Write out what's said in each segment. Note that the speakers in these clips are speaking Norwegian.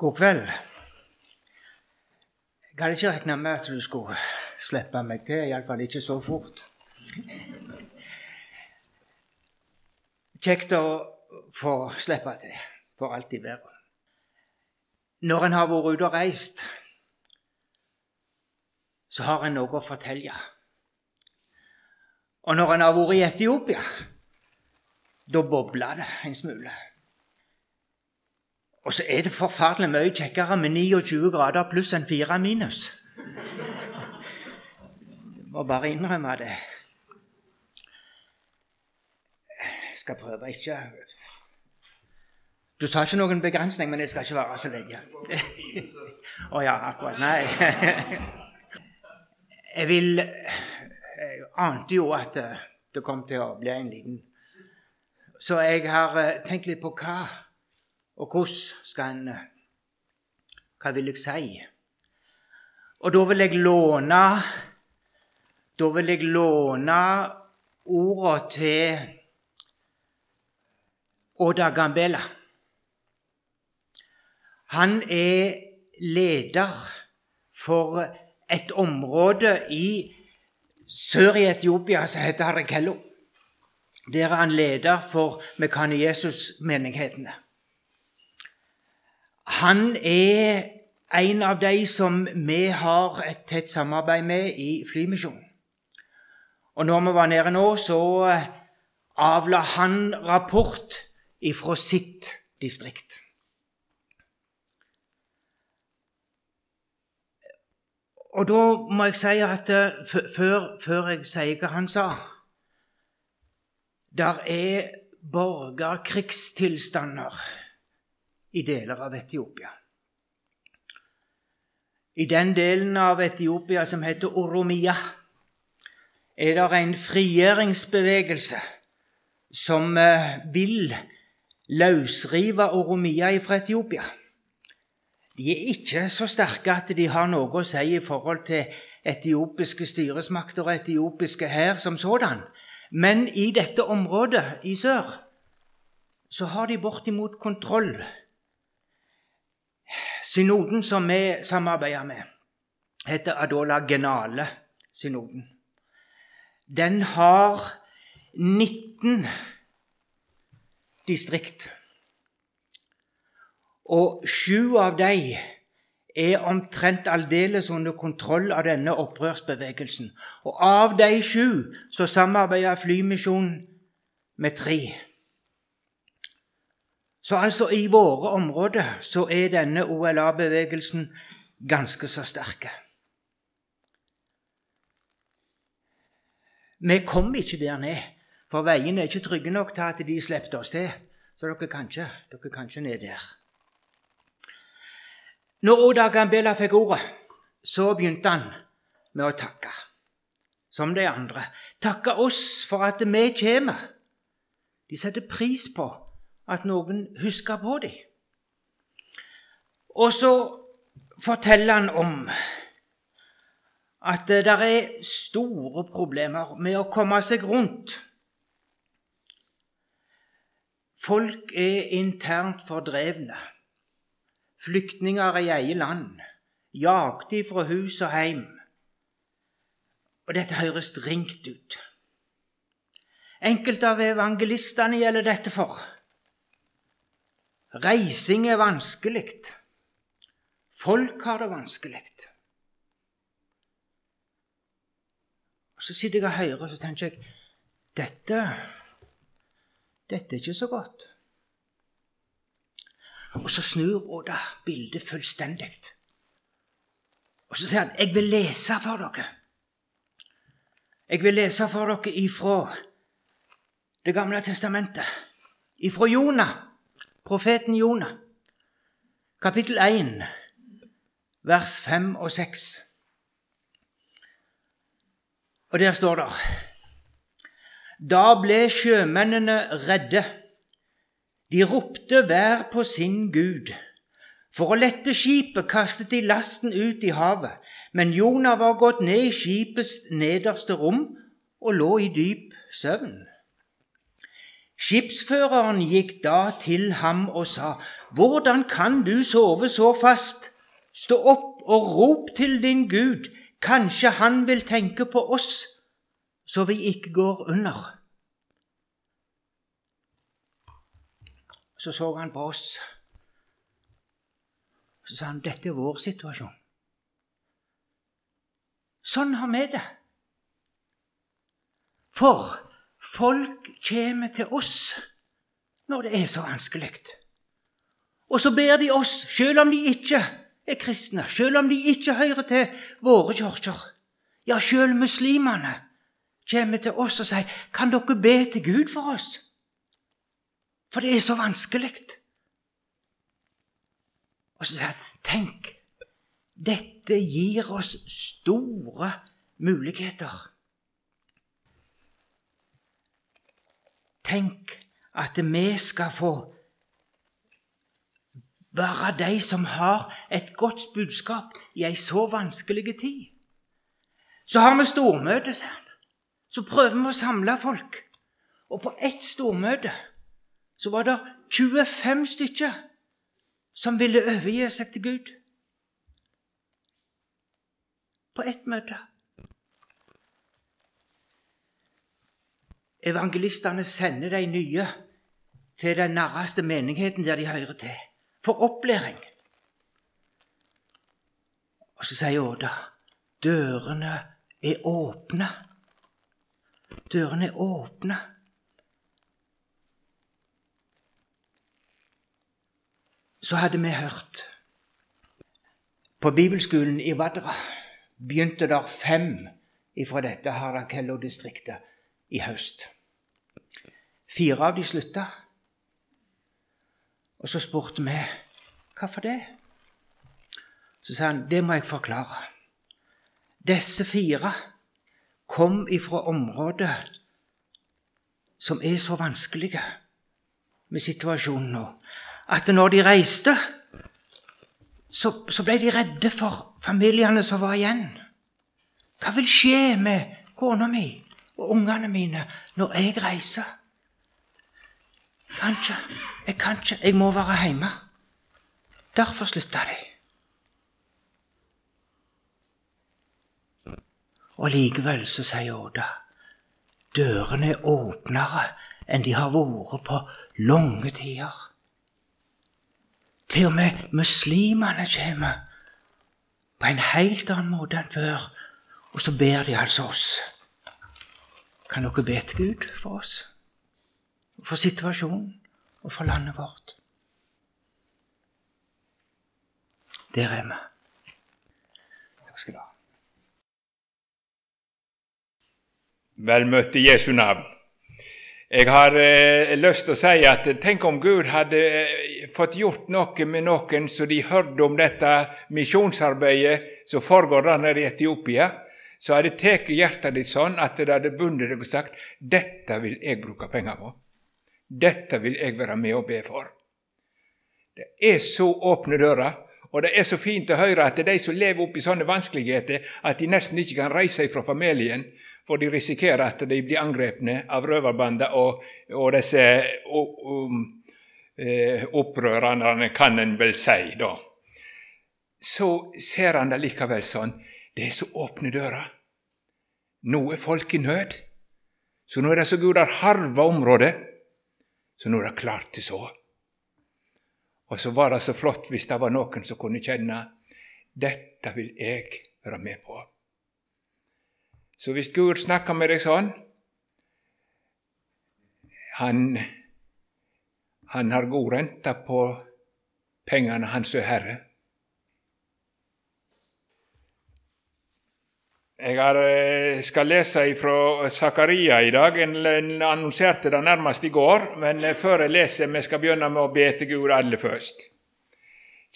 God kveld. Jeg hadde ikke regna med at du skulle slippe meg til, iallfall ikke så fort. Kjekt å få slippe til, for alt i verden. Når en har vært ute og reist, så har en noe å fortelle. Og når en har vært i Etiopia, da bobler det en smule. Og så er det forferdelig mye kjekkere med 29 grader pluss enn 4 minus. Jeg må bare innrømme det. Jeg skal prøve ikke Du sa ikke noen begrensning, men jeg skal ikke være så lenge. Å oh, ja, akkurat. Nei. Jeg vil Jeg ante jo at det kom til å bli en liten Så jeg har eh, tenkt litt på hva og hvordan skal en Hva vil jeg si? Og da vil jeg låne Da vil jeg låne ordene til Oda Gambela. Han er leder for et område i sør i Etiopia som heter Harakello. Der er han leder for Mekane Jesus-menighetene. Han er en av de som vi har et tett samarbeid med i Flymisjonen. Og når vi var nede nå, så eh, avla han rapport ifra sitt distrikt. Og da må jeg si at eh, før, før jeg sier hva han sa Der er borgerkrigstilstander i deler av Etiopia. I den delen av Etiopia som heter Oromia, er det en frigjøringsbevegelse som eh, vil løsrive Oromia fra Etiopia. De er ikke så sterke at de har noe å si i forhold til etiopiske styresmakter og etiopiske hær som sådan. Men i dette området i sør så har de bortimot kontroll Synoden som vi samarbeider med, heter Adola Genale-synoden. Den har 19 distrikt. Og sju av dem er omtrent aldeles under kontroll av denne opprørsbevegelsen. Og av de sju så samarbeider Flymisjonen med tre. Så altså i våre områder så er denne OLA-bevegelsen ganske så sterke. Vi kom ikke der ned, for veiene er ikke trygge nok til at de slapp oss til. Så dere kan ikke, dere kan ikke ned der. Når Oda Gambela fikk ordet, så begynte han med å takke. Som de andre. Takke oss for at vi kommer. De setter pris på at noen husker på dem. Og så forteller han om at det er store problemer med å komme seg rundt. Folk er internt fordrevne. Flyktninger i eget land. Jagde fra hus og heim. Og dette høres ringt ut. Enkelte av evangelistene gjelder dette for. Reising er vanskelig. Folk har det vanskelig. Og Så sitter jeg og hører, og så tenker jeg dette, dette er ikke så godt. Og så snur Oda bildet fullstendig. Og så sier han, 'Jeg vil lese for dere.' Jeg vil lese for dere ifra Det gamle testamentet, ifra Jonah profeten Jonah, kapittel 1, vers 5 og 6. Og der står det Da ble sjømennene redde. De ropte hver på sin gud. For å lette skipet kastet de lasten ut i havet. Men Jonah var gått ned i skipets nederste rom og lå i dyp søvn. Skipsføreren gikk da til ham og sa, Hvordan kan du sove så fast? Stå opp og rop til din Gud, kanskje han vil tenke på oss, så vi ikke går under. Så så han på oss. Så sa han, dette er vår situasjon. Sånn har vi det. For folk kommer til oss når det er så vanskelig. Og så ber de oss, selv om de ikke er kristne, selv om de ikke hører til våre kirker. Ja, selv muslimene kommer til oss og sier, 'Kan dere be til Gud for oss?' For det er så vanskelig. Og så sier han, 'Tenk, dette gir oss store muligheter.' Tenk at vi skal få være de som har et godt budskap i ei så vanskelig tid. Så har vi stormøte, sier han. Så prøver vi å samle folk. Og på ett stormøte så var det 25 stykker som ville overgi seg til Gud. På ett møte. Evangelistene sender de nye til den nærmeste menigheten der de hører til for opplæring. Og så sier Åda dørene er åpne. Dørene er åpne. Så hadde vi hørt På bibelskolen i Vadra begynte der fem fra dette Harakello-distriktet i høst. Fire av de slutta. Og så spurte vi hvorfor det. Så sa han det må jeg forklare. Disse fire kom ifra områder som er så vanskelige med situasjonen nå, at når de reiste, så, så ble de redde for familiene som var igjen. Hva vil skje med kona mi og ungene mine når jeg reiser? Kan ikke. Jeg kan ikke. Jeg må være hjemme. Derfor slutta de. Og likevel så sier Oda dørene er åpnere enn de har vært på lange tider. Til og med muslimene kommer på en helt annen måte enn før. Og så ber de altså oss. Kan dere be til Gud for oss? For situasjonen og for landet vårt? Der er vi. Takk skal du ha. Vel møtt i Jesu navn. Jeg har eh, lyst til å si at tenk om Gud hadde eh, fått gjort noe med noen så de hørte om dette misjonsarbeidet som foregår der nede i Etiopia, så hadde tatt hjertet ditt sånn at det hadde bundet deg og sagt dette vil jeg bruke penger på. Dette vil jeg være med og be for. Det er så åpne dører. Og det er så fint å høre at det er de som lever oppi sånne vanskeligheter at de nesten ikke kan reise fra familien, for de risikerer at de blir angrepne av røverbander og, og disse um, eh, opprørerne, kan en vel si, da. Så ser han det likevel sånn. Det er så åpne dører. Nå er folk i nød. Så nå er det så Gud har harva området, så nå er det klart til så. Og så var det så flott hvis det var noen som kunne kjenne dette vil jeg være med på. Så hvis Gud snakker med deg sånn Han, han har god rente på pengene hans er herre. Jeg har, eh, skal lese fra Zakaria i dag. En annonserte det nærmest i går, men eh, før jeg leser, vi skal begynne med å be til Gud aller først.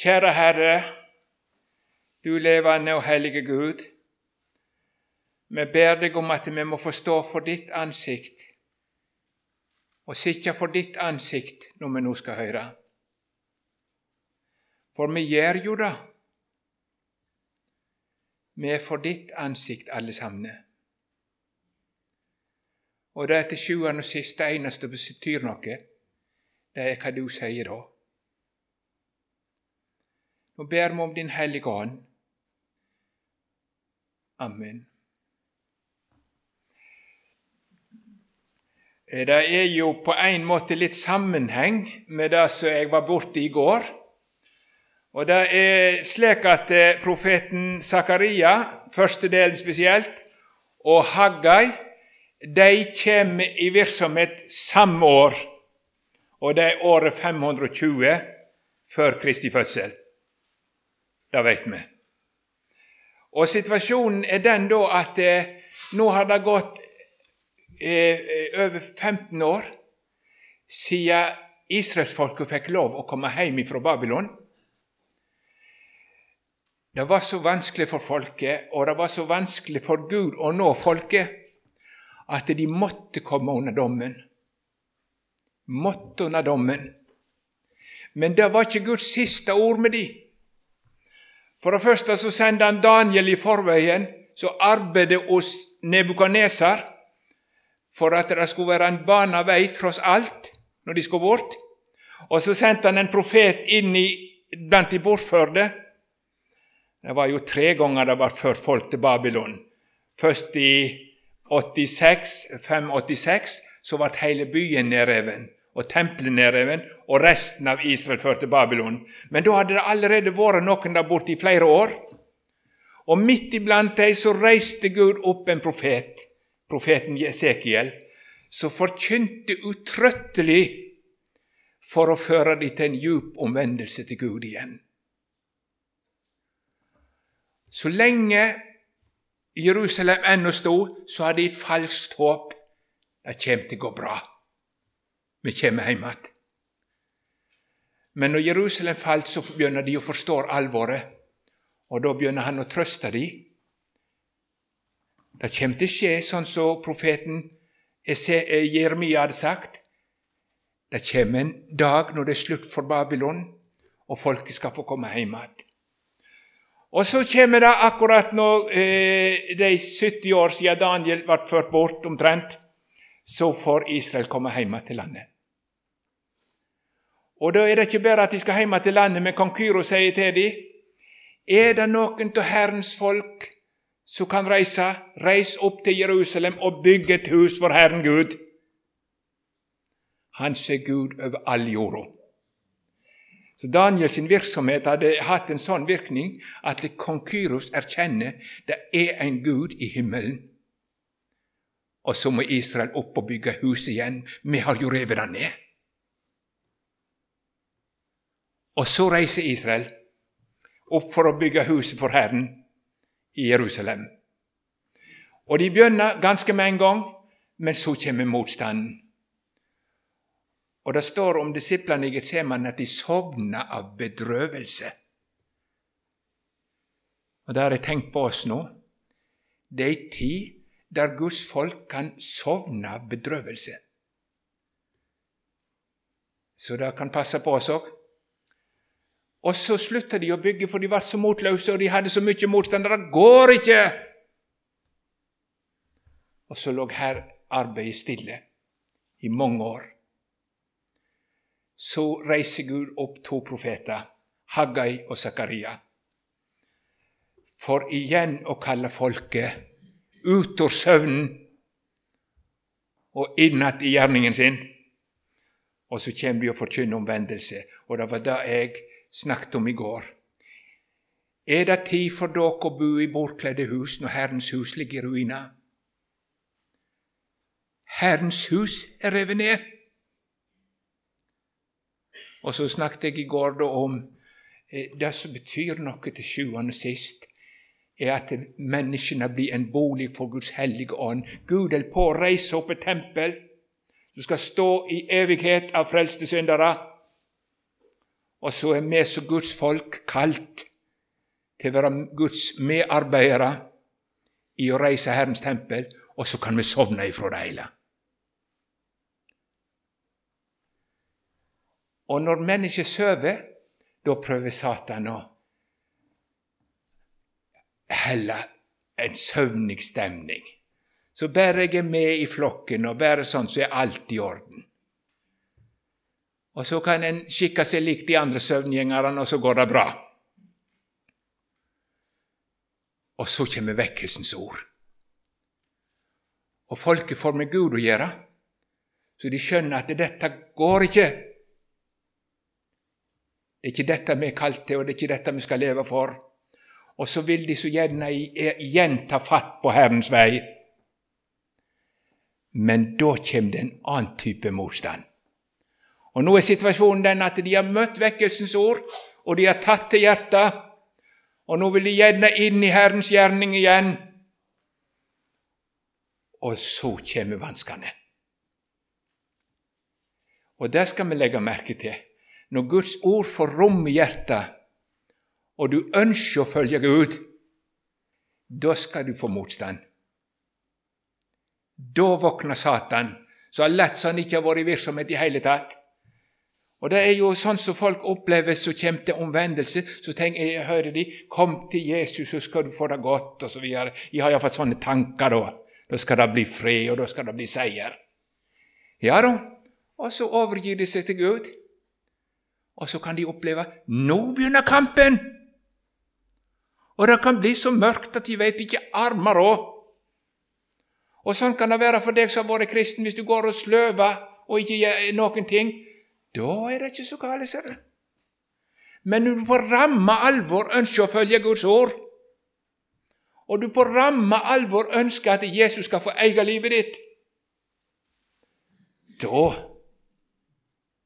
Kjære Herre, du levende og hellige Gud. Vi ber deg om at vi må forstå for ditt ansikt og sitte for ditt ansikt når vi nå skal høre. For vi gjør jo det. Vi er for ditt ansikt alle sammen. Og det er til sjuende og sist det eneste som betyr noe, det er hva du sier da. Nå ber vi om Din Hellige Ånd. Amen. Det er jo på en måte litt sammenheng med det som jeg var borte i går. Og Det er slik at eh, profeten Zakaria, første delen spesielt, og Haggai de kommer i virksomhet samme år, og det er året 520 før Kristi fødsel. Det vet vi. Og Situasjonen er den da at eh, nå har det gått eh, over 15 år siden israelsfolket fikk lov å komme hjem fra Babylon. Det var så vanskelig for folket, og det var så vanskelig for Gud å nå folket, at de måtte komme under dommen. Måtte under dommen. Men det var ikke Guds siste ord med dem. For det første så sendte han Daniel i forveien, som arbeidet hos Nebukadnesar, for at det skulle være en bana vei tross alt når de skulle bort. Og så sendte han en profet inn i, blant de bortførte. Det var jo tre ganger det var ført folk til Babylon. Først i 86, 586 så ble hele byen nedreven og tempelet nedreven, og resten av Israel ført til Babylon. Men da hadde det allerede vært noen der borte i flere år. Og midt iblant dem så reiste Gud opp en profet, profeten Jesekiel, som forkynte utrøttelig for å føre dem til en djup omvendelse til Gud igjen. Så lenge Jerusalem ennå sto, så hadde de et falskt håp. Det kommer til å gå bra vi kommer hjem igjen. Men når Jerusalem falt, så begynner de å forstå alvoret, og da begynner han å trøste dem. Det kommer til å skje sånn som profeten Jeremia hadde sagt. Det kommer en dag når det er slutt for Babylon, og folket skal få komme hjem igjen. Og så kommer det akkurat når eh, de 70 år siden Daniel ble ført bort, omtrent, så får Israel komme hjem til landet. Og da er det ikke bare at de skal hjem til landet, men kong Kyro sier til dem Er det noen av Herrens folk som kan reise, reis opp til Jerusalem og bygge et hus for Herren Gud. Han ser Gud over all jorda. Så Daniels virksomhet hadde hatt en sånn virkning at kong Kyros erkjenner det er en Gud i himmelen. Og så må Israel opp og bygge hus igjen. Vi har jo revet det ned. Og så reiser Israel opp for å bygge huset for Herren i Jerusalem. Og de begynner ganske med en gang, men så kommer motstanden. Og det står om disiplene i Getsemane at de sovna av bedrøvelse. Og det har jeg tenkt på oss nå. Det er ei tid der Guds folk kan sovne av bedrøvelse. Så det kan passe på oss òg. Og så slutta de å bygge, for de var så motløse, og de hadde så mye motstand. Det går ikke! Og så lå her arbeidet stille i mange år. Så reiser Gud opp to profeter, Haggai og Zakaria, for igjen å kalle folket ut av søvnen og inn i gjerningen sin. Og så kommer de og forkynner omvendelse. Og det var det jeg snakket om i går. Er det tid for dere å bo i bortkledde hus når Herrens hus ligger i ruiner? Herrens hus er revet ned. Og så snakket jeg i går om eh, det som betyr noe til sjuende og sist, er at menneskene blir en bolig for Guds hellige ånd. Gud holder på å reise opp et tempel som skal stå i evighet av frelste syndere. Og så er vi som Guds folk kalt til å være Guds medarbeidere i å reise Herrens tempel, og så kan vi sovne ifra det hele. Og når mennesket sover, da prøver Satan å helle en søvnig stemning. Så bare jeg er med i flokken, og bare sånn, så er alt i orden. Og så kan en skikke seg likt de andre søvngjengerne, og så går det bra. Og så kommer vekkelsens ord. Og folket får med Gud å gjøre, så de skjønner at dette går ikke. Det er ikke dette vi er kalt til, og det er ikke dette vi skal leve for. Og så vil de så gjerne igjen ta fatt på Herrens vei. Men da kommer det en annen type motstand. Og Nå er situasjonen den at de har møtt vekkelsens ord, og de har tatt til hjertet. Og nå vil de gjerne inn i Herrens gjerning igjen. Og så kommer vanskene. Og det skal vi legge merke til. Når Guds ord får rom i hjertet, og du ønsker å følge Gud, da skal du få motstand. Da våkner Satan, så lett som han ikke har vært i virksomhet i hele tatt. Og Det er jo sånn som folk opplever så kommer til omvendelse. Så tenker jeg, hører de 'Kom til Jesus, så skal du få det godt', og så videre. Jeg har iallfall sånne tanker da. Da skal det bli fred, og da skal det bli seier. Ja da. Og så overgir de seg til Gud. Og så kan de oppleve 'Nå begynner kampen'! Og det kan bli så mørkt at de vet ikke armer òg. Og sånn kan det være for deg som har vært kristen, hvis du går og sløver og ikke gjør noen ting. Da er det ikke så galt, ser du. Men når du på ramme alvor ønsker å følge Guds ord, og du på ramme alvor ønsker at Jesus skal få eie livet ditt, da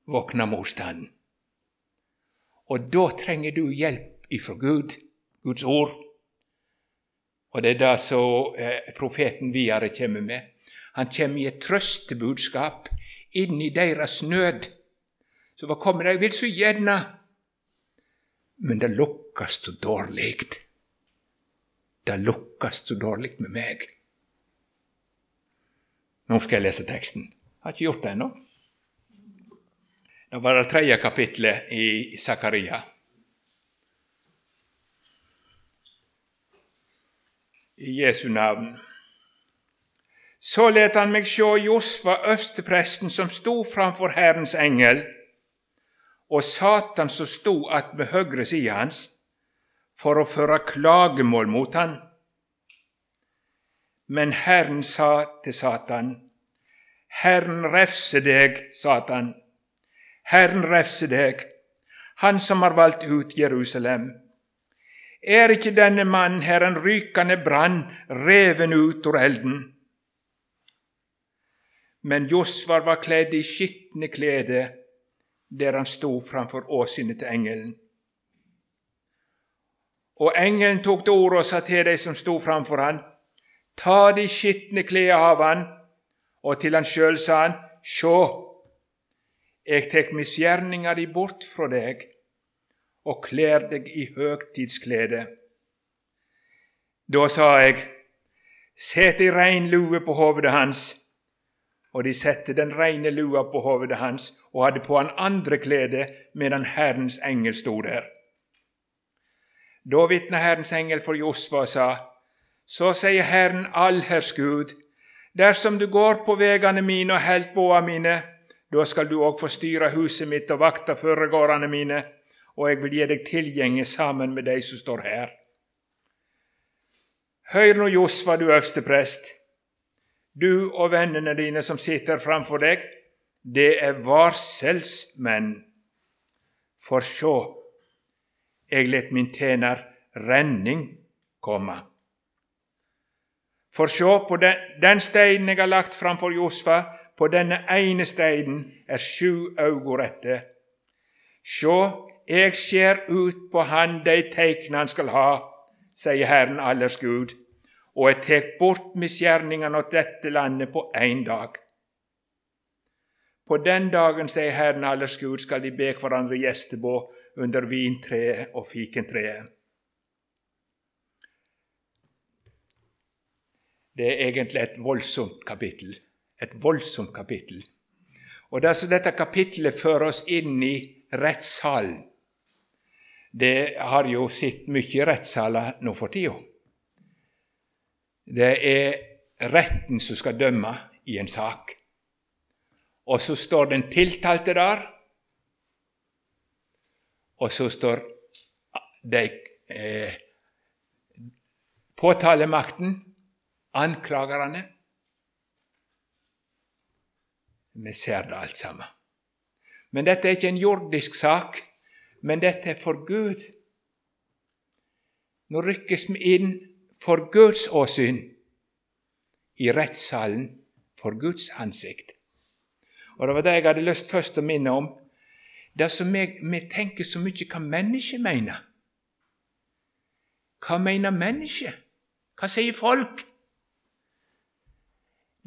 våkner motstanden. Og da trenger du hjelp ifra Gud, Guds ord. Og det er det som eh, profeten videre kommer med. Han kommer i et trøstebudskap inn i deres nød. Så hva kommer de vil så gjerne, men det lukkes så dårlig. Det lukkes så dårlig med meg. Nå skal jeg lese teksten. Jeg har ikke gjort det ennå. Det var det tredje kapitlet i Zakaria. I Jesu navn. Så let han meg sjå Josfa, øverstepresten, som sto framfor Herrens engel og Satan som sto ved høyre sida hans, for å føre klagemål mot han. Men Herren sa til Satan, Herren refse deg, Satan. Herren refse deg, Han som har valgt ut Jerusalem. Er ikke denne mannen her en rykende brann, reven ut ur elden? Men Josvar var kledd i skitne klede der han sto framfor åsynet til engelen. Og engelen tok til orde og sa til de som sto framfor han, ta de skitne klærne av han, og til han sjøl sa han, sjå, eg tek misgjerninga di bort fra deg og kler deg i høgtidsklede. Da sa eg, set ei rein lue på hovedet hans, og de sette den reine lua på hovedet hans og hadde på han andre klede medan Herrens engel sto der. Da vitna Herrens engel for Josva og sa, Så sier Herren allherrs Gud, dersom du går på vegane mine og held båa mine, da skal du òg få styre huset mitt og vakta føregårdane mine, og jeg vil gi deg tilgjenge sammen med de som står her. Hør nå, Josfa, du øverste prest du og vennene dine som sitter framfor deg, det er varselsmenn. For sjå, jeg let min tjener Renning komme. For sjå, på den, den steinen jeg har lagt framfor Josfa, på denne ene steinen er sju augo rette. Sjå, eg skjer ut på han de teikna han skal ha, sier Herren allers Gud og jeg tek bort misgjerningene av dette landet på én dag. På den dagen, sier Herren allers Gud, skal de be hverandre gjestebå under vintreet og fikentreet. Det er egentlig et voldsomt kapittel. Et voldsomt kapittel. Og det dette kapittelet fører oss inn i rettssalen Det har jo sett mye rettssaler nå for tida. Det er retten som skal dømme i en sak. Og så står den tiltalte der, og så står de eh, påtalemakten, anklagerne. Vi ser det alt sammen. Men dette er ikke en jordisk sak, men dette er for Gud. Nå rykkes vi inn for Guds åsyn i rettssalen for Guds ansikt. Og Det var det jeg hadde lyst først å minne om. Det som vi, vi tenker så mye hva mennesket mener. Hva mener mennesket? Hva sier folk?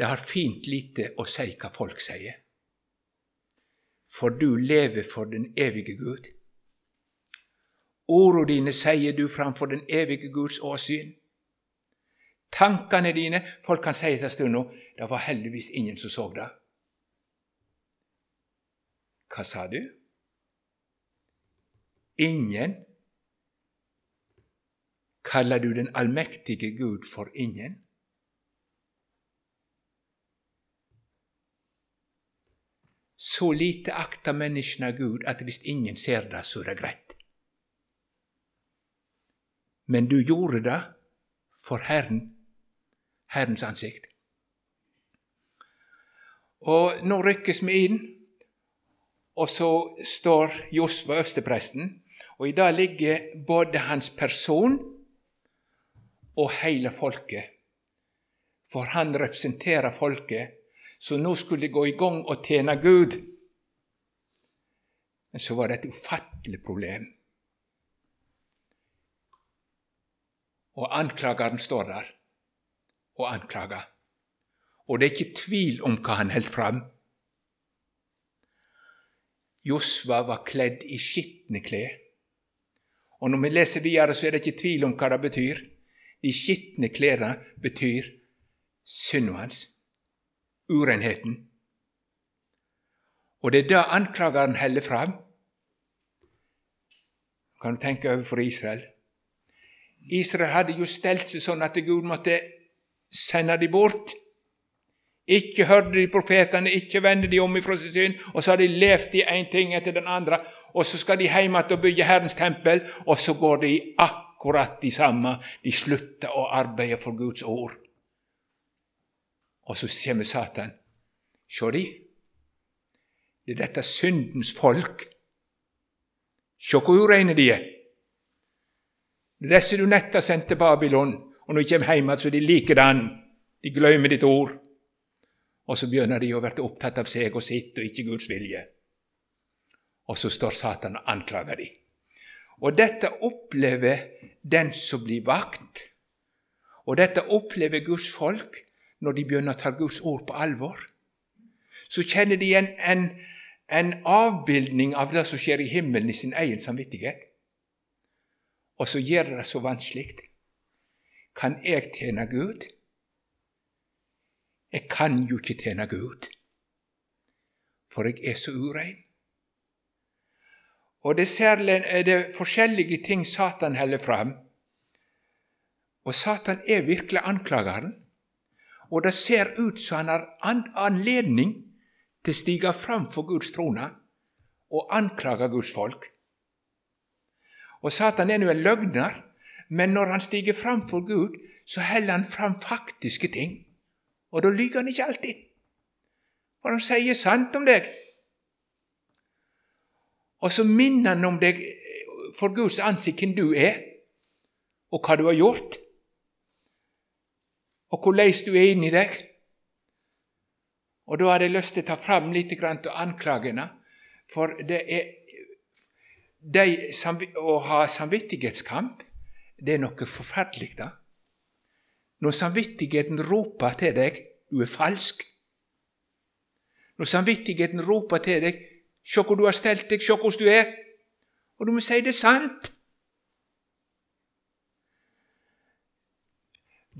Det har fint lite å si hva folk sier. For du lever for den evige Gud. Ordene dine sier du framfor den evige Guds åsyn. Tankene dine Folk kan si etter en stund nå det var heldigvis ingen som så det. Hva sa du? Ingen? Kaller du den allmektige Gud for ingen? Så lite akter menneskene Gud at hvis ingen ser det, så er det greit. Men du gjorde det for Herren, Herrens ansikt. Og nå rykkes vi inn, og så står Josva, øverstepresten, og i dag ligger både hans person og hele folket. For han representerer folket så nå skulle de gå i gang og tjene Gud. Men så var det et ufattelig problem. Og anklageren står der og anklager. Og det er ikke tvil om hva han holdt fram. Josva var kledd i skitne klær. Og når vi leser videre, så er det ikke tvil om hva det betyr. De skitne klærne betyr synden hans urenheten. Og det er det anklageren holder fram. Kan du tenke over for Israel? Israel hadde jo stelt seg sånn at Gud måtte sende dem bort. Ikke hørte de profetene, ikke vendte de om ifra sin synd, og så har de levd i én ting etter den andre, og så skal de hjem igjen og bygge Herrens tempel, og så går de akkurat de samme. De slutter å arbeide for Guds ord. Og så kommer Satan. Sjå de, det er dette syndens folk. Sjå hvor ureine de er. Det er disse du nett har sendt til Babylon, og når de kommer hjem så er de likedan. De glemmer ditt ord. Og så begynner de å bli opptatt av seg og sitt og ikke Guds vilje. Og så står Satan og anklager dem. Og dette opplever den som blir vakt. Og dette opplever Guds folk når de begynner å ta Guds ord på alvor, så kjenner de en, en, en avbildning av det som skjer i himmelen, i sin egen samvittighet. Og så gjør det så vanskelig. Kan jeg tjene Gud? Jeg kan jo ikke tjene Gud, for jeg er så urein. Og det er, særlig, det forskjellige ting Satan holder fram. Og Satan er virkelig anklageren og det ser ut som han har anledning til å stige fram for Guds trone og anklage Guds folk. Og Satan er nå en løgner, men når han stiger fram for Gud, så heller han fram faktiske ting. Og da lyver han ikke alltid. For han sier sant om deg. Og så minner han om deg for Guds ansikt hvem du er, og hva du har gjort og hvordan du er inni deg. Og Da hadde jeg lyst til å ta fram litt av anklagene, for det er de, Å ha samvittighetskamp, det er noe forferdelig. da. Når samvittigheten roper til deg du er falsk, når samvittigheten roper til deg 'Se hvor du har stelt deg, se hvordan du er', og du må si det er sant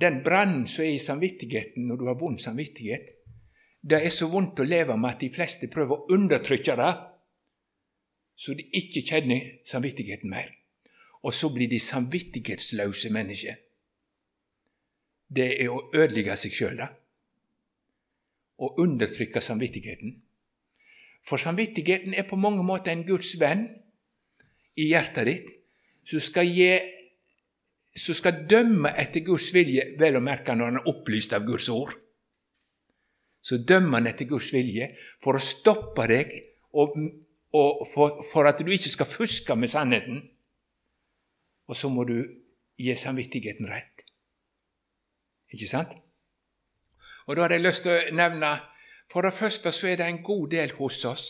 Den brannen som er i samvittigheten når du har vond samvittighet, det er så vondt å leve med at de fleste prøver å undertrykke det, så de ikke kjenner samvittigheten mer. Og så blir de samvittighetsløse mennesker. det er å ødelegge seg sjøl, å undertrykke samvittigheten. For samvittigheten er på mange måter en Guds venn i hjertet ditt, som skal, gi, som skal dømme etter Guds vilje, vel å merke når han er opplyst av Guds ord. Så dømmer han etter Guds vilje for å stoppe deg, og, og for, for at du ikke skal fuske med sannheten. Og så må du gi samvittigheten rett. Ikke sant? Og Da har jeg lyst til å nevne For det første så er det en god del hos oss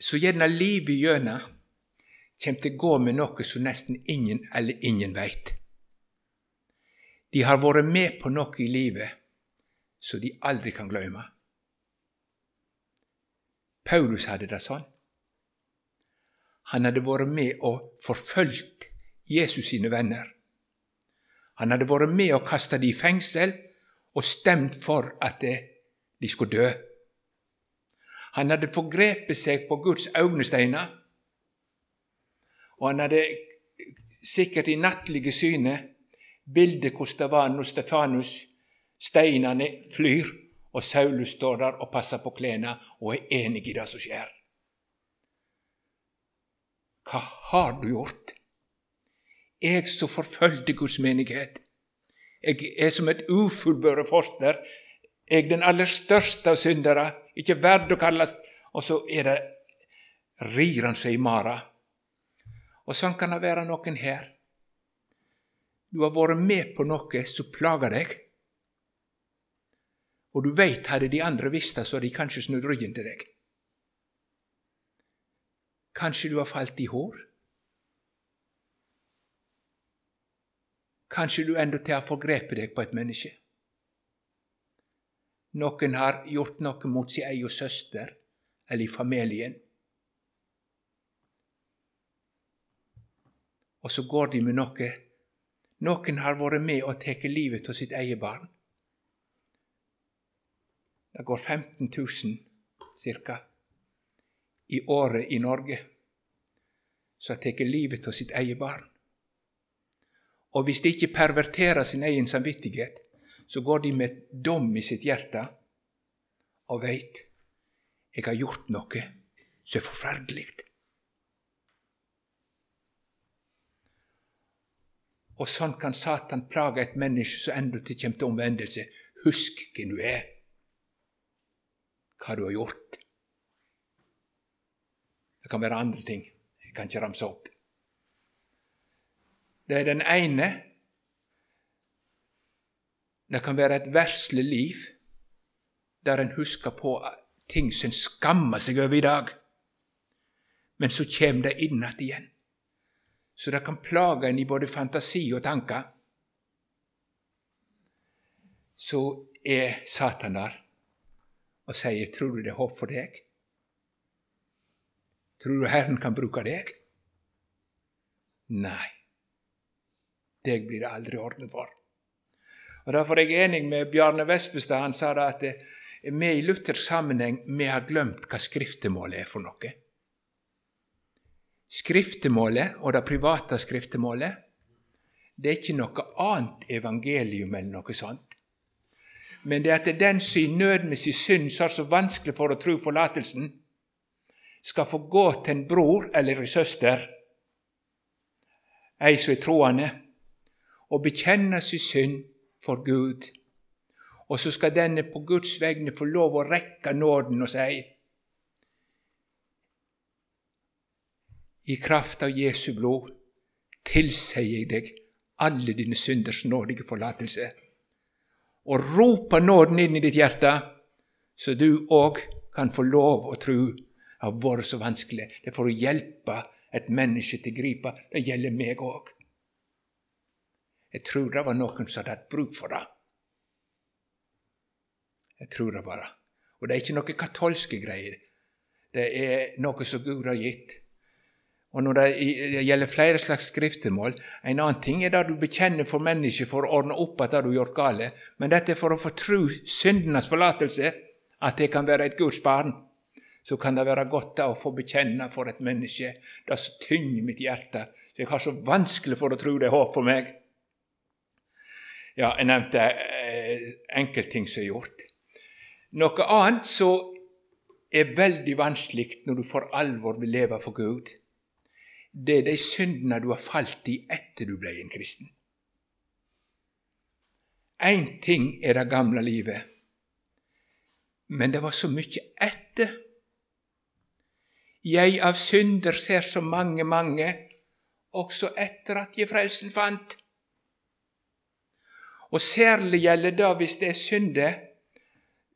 som gjerne livet gjennom kommer til å gå med noe som nesten ingen eller ingen veit. De har vært med på noe i livet som de aldri kan glemme. Paulus hadde det sånn. Han hadde vært med og forfulgt Jesus sine venner. Han hadde vært med og kasta dem i fengsel og stemt for at de skulle dø. Han hadde forgrepet seg på Guds øynesteiner, og han hadde sikkert i nattlige syne bildet hvordan det var når Stefanus steinene flyr, og Saulus står der og passer på klærne og er enig i det som skjer. Hva har du gjort? Jeg som forfølgde Guds menighet. Jeg er som et ufullbøret foster. Jeg er den aller største av syndere, ikke verd å kalles Og så er det rir han seg i mara. Og sånn kan det være noen her. Du har vært med på noe som plager deg. Og du veit, hadde de andre visst det, så hadde de kanskje snudd ryggen til deg. Kanskje du har falt i hår? Kanskje du endatil har forgrepet deg på et menneske. Noen har gjort noe mot sin egen søster eller i familien. Og så går de med noe. Noen har vært med og tatt livet av sitt eget barn. Det går 15 000 ca. i året i Norge som har tatt livet av sitt eget barn. Og hvis de ikke perverterer sin egen samvittighet, så går de med dom i sitt hjerte og veit jeg har gjort noe som er forferdelig. Og sånn kan Satan plage et menneske som endatil kommer til omvendelse. Husk hvem du er, hva du har gjort. Det kan være andre ting. Jeg kan ikke ramse opp. Det er den ene. Det kan være et verslig liv der en husker på ting som en skammer seg over i dag, men så kommer det inn igjen. Så det kan plage en i både fantasi og tanker. Så er Satan der og sier, 'Tror du det er håp for deg?' Tror du Herren kan bruke deg? Nei deg blir det aldri orden for. Og Derfor er jeg enig med Bjarne Vespestad. Han sa da at vi i luthersk sammenheng vi har glemt hva skriftemålet er for noe. Skriftemålet og det private skriftemålet det er ikke noe annet evangelium eller noe sånt. Men det at den som i nød med sin synd som er så vanskelig for å tro forlatelsen, skal få gå til en bror eller en søster, ei som er troende, og bekjenne sin synd for Gud. Og så skal denne på Guds vegne få lov å rekke nåden og si I kraft av Jesu blod tilsier jeg deg alle dine synders nådige forlatelse. Og roper nåden inn i ditt hjerte, så du òg kan få lov å tro har vært så vanskelig. Det er for å hjelpe et menneske til å gripe. Det gjelder meg òg. Jeg tror det var noen som hadde hatt bruk for det. Jeg tror det bare. Og det er ikke noe katolske greier. Det er noe som Gud har gitt. Og når det gjelder flere slags skriftemål En annen ting er det du bekjenner for mennesket for å ordne opp at det du har gjort gale, men dette er for å få tro syndenes forlatelse, at det kan være et Guds barn. Så kan det være godt å få bekjenne for et menneske det som tynger mitt hjerte, så jeg har så vanskelig for å tro det er håp for meg. Ja, jeg nevnte eh, enkeltting som er gjort. Noe annet som er veldig vanskelig når du for alvor vil leve for Gud, det er de syndene du har falt i etter du ble en kristen. Én ting er det gamle livet, men det var så mye etter. Jeg av synder ser så mange, mange, også etter at jeg frelsen fant. Og særlig gjelder det hvis det er synder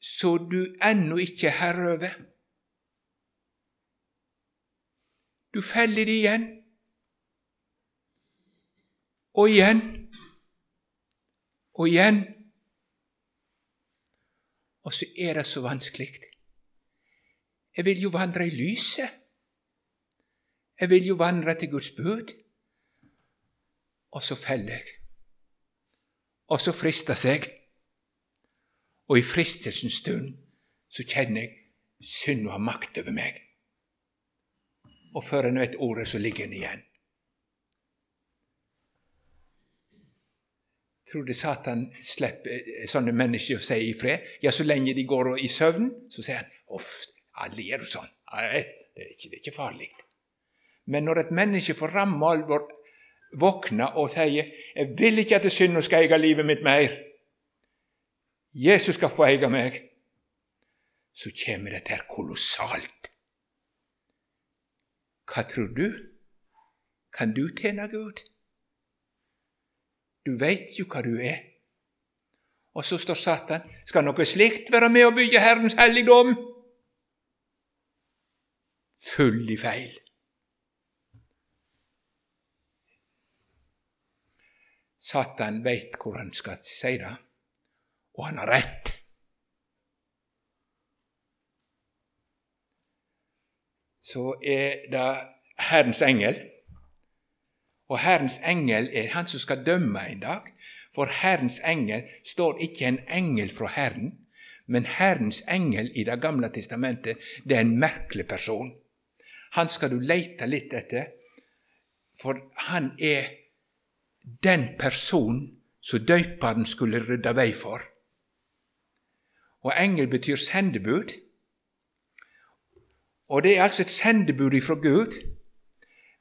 så du ennå ikke er herre over. Du feller det igjen. Og igjen. Og igjen. Og så er det så vanskelig. Jeg vil jo vandre i lyset. Jeg vil jo vandre til Guds bud. Og så feller jeg. Og så frister seg. Og i fristelsens stund så kjenner jeg synd har makt over meg. Og før en vet ordet, så ligger en igjen. Tror du Satan slipper sånne mennesker å si i fred? Ja, så lenge de går i søvn, så sier han uff, alle gjør sånn. Nei, det er ikke, det ikke farlig. Men når et menneske for ramme alvor våkner og sier 'Jeg vil ikke at synda skal eie livet mitt mer', Jesus skal få eie meg, så kommer dette her kolossalt. Hva tror du? Kan du tjene Gud? Du veit jo hva du er. Og så står Satan skal noe slikt være med å bygge Herrens helligdom? Full i feil. Satan veit hvor han skal si det og han har rett. Så er det Herrens engel. Og Herrens engel er han som skal dømme en dag. For Herrens engel står ikke en engel fra Herren, men Herrens engel i Det gamle testamentet det er en merkelig person. Han skal du leite litt etter, for han er den personen som døperen skulle rydde vei for. Og engel betyr sendebud. Og det er altså et sendebud ifra Gud.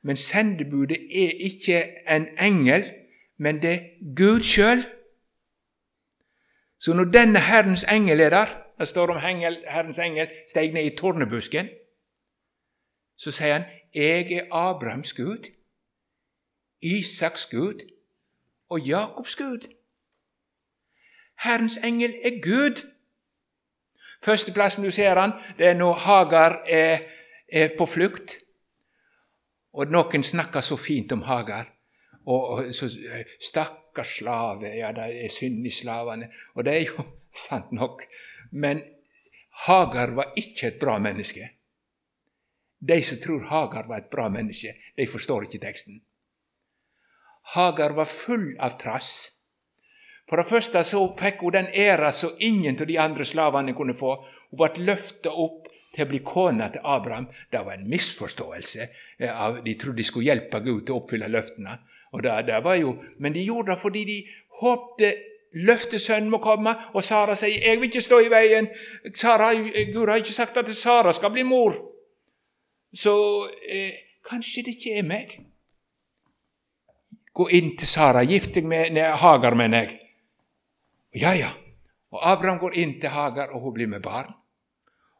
Men sendebudet er ikke en engel, men det er Gud sjøl. Så når denne Herrens engel er der Det står om Herrens engel steg ned i tornebusken. Så sier han, 'Jeg er Abrahams Gud, Isaks Gud og Jakobs Gud'. Herrens engel er Gud. Førsteplassen du ser han, det er når Hagar er, er på flukt. Og noen snakker så fint om Hagar. Og, og så, Stakkars slave, ja, det er synd i slavene. Og det er jo sant nok. Men Hagar var ikke et bra menneske. De som tror Hagar var et bra menneske, de forstår ikke teksten. Hagar var full av trass. For det første så fikk hun den æra som ingen av de andre slavene kunne få. Hun ble løfta opp til å bli kona til Abraham. Det var en misforståelse. Eh, de trodde de skulle hjelpe Gud til å oppfylle løftene. Det, det jo, men de gjorde det fordi de håpte løftesønnen må komme. Og Sara sier 'Jeg vil ikke stå i veien'. Sara, Gud har ikke sagt at Sara skal bli mor. Så eh, kanskje det ikke er meg. Gå inn til Sara. Gift deg med Hagar, mener jeg. Ja, ja. Og Abraham går inn til Hagar, og hun blir med barn.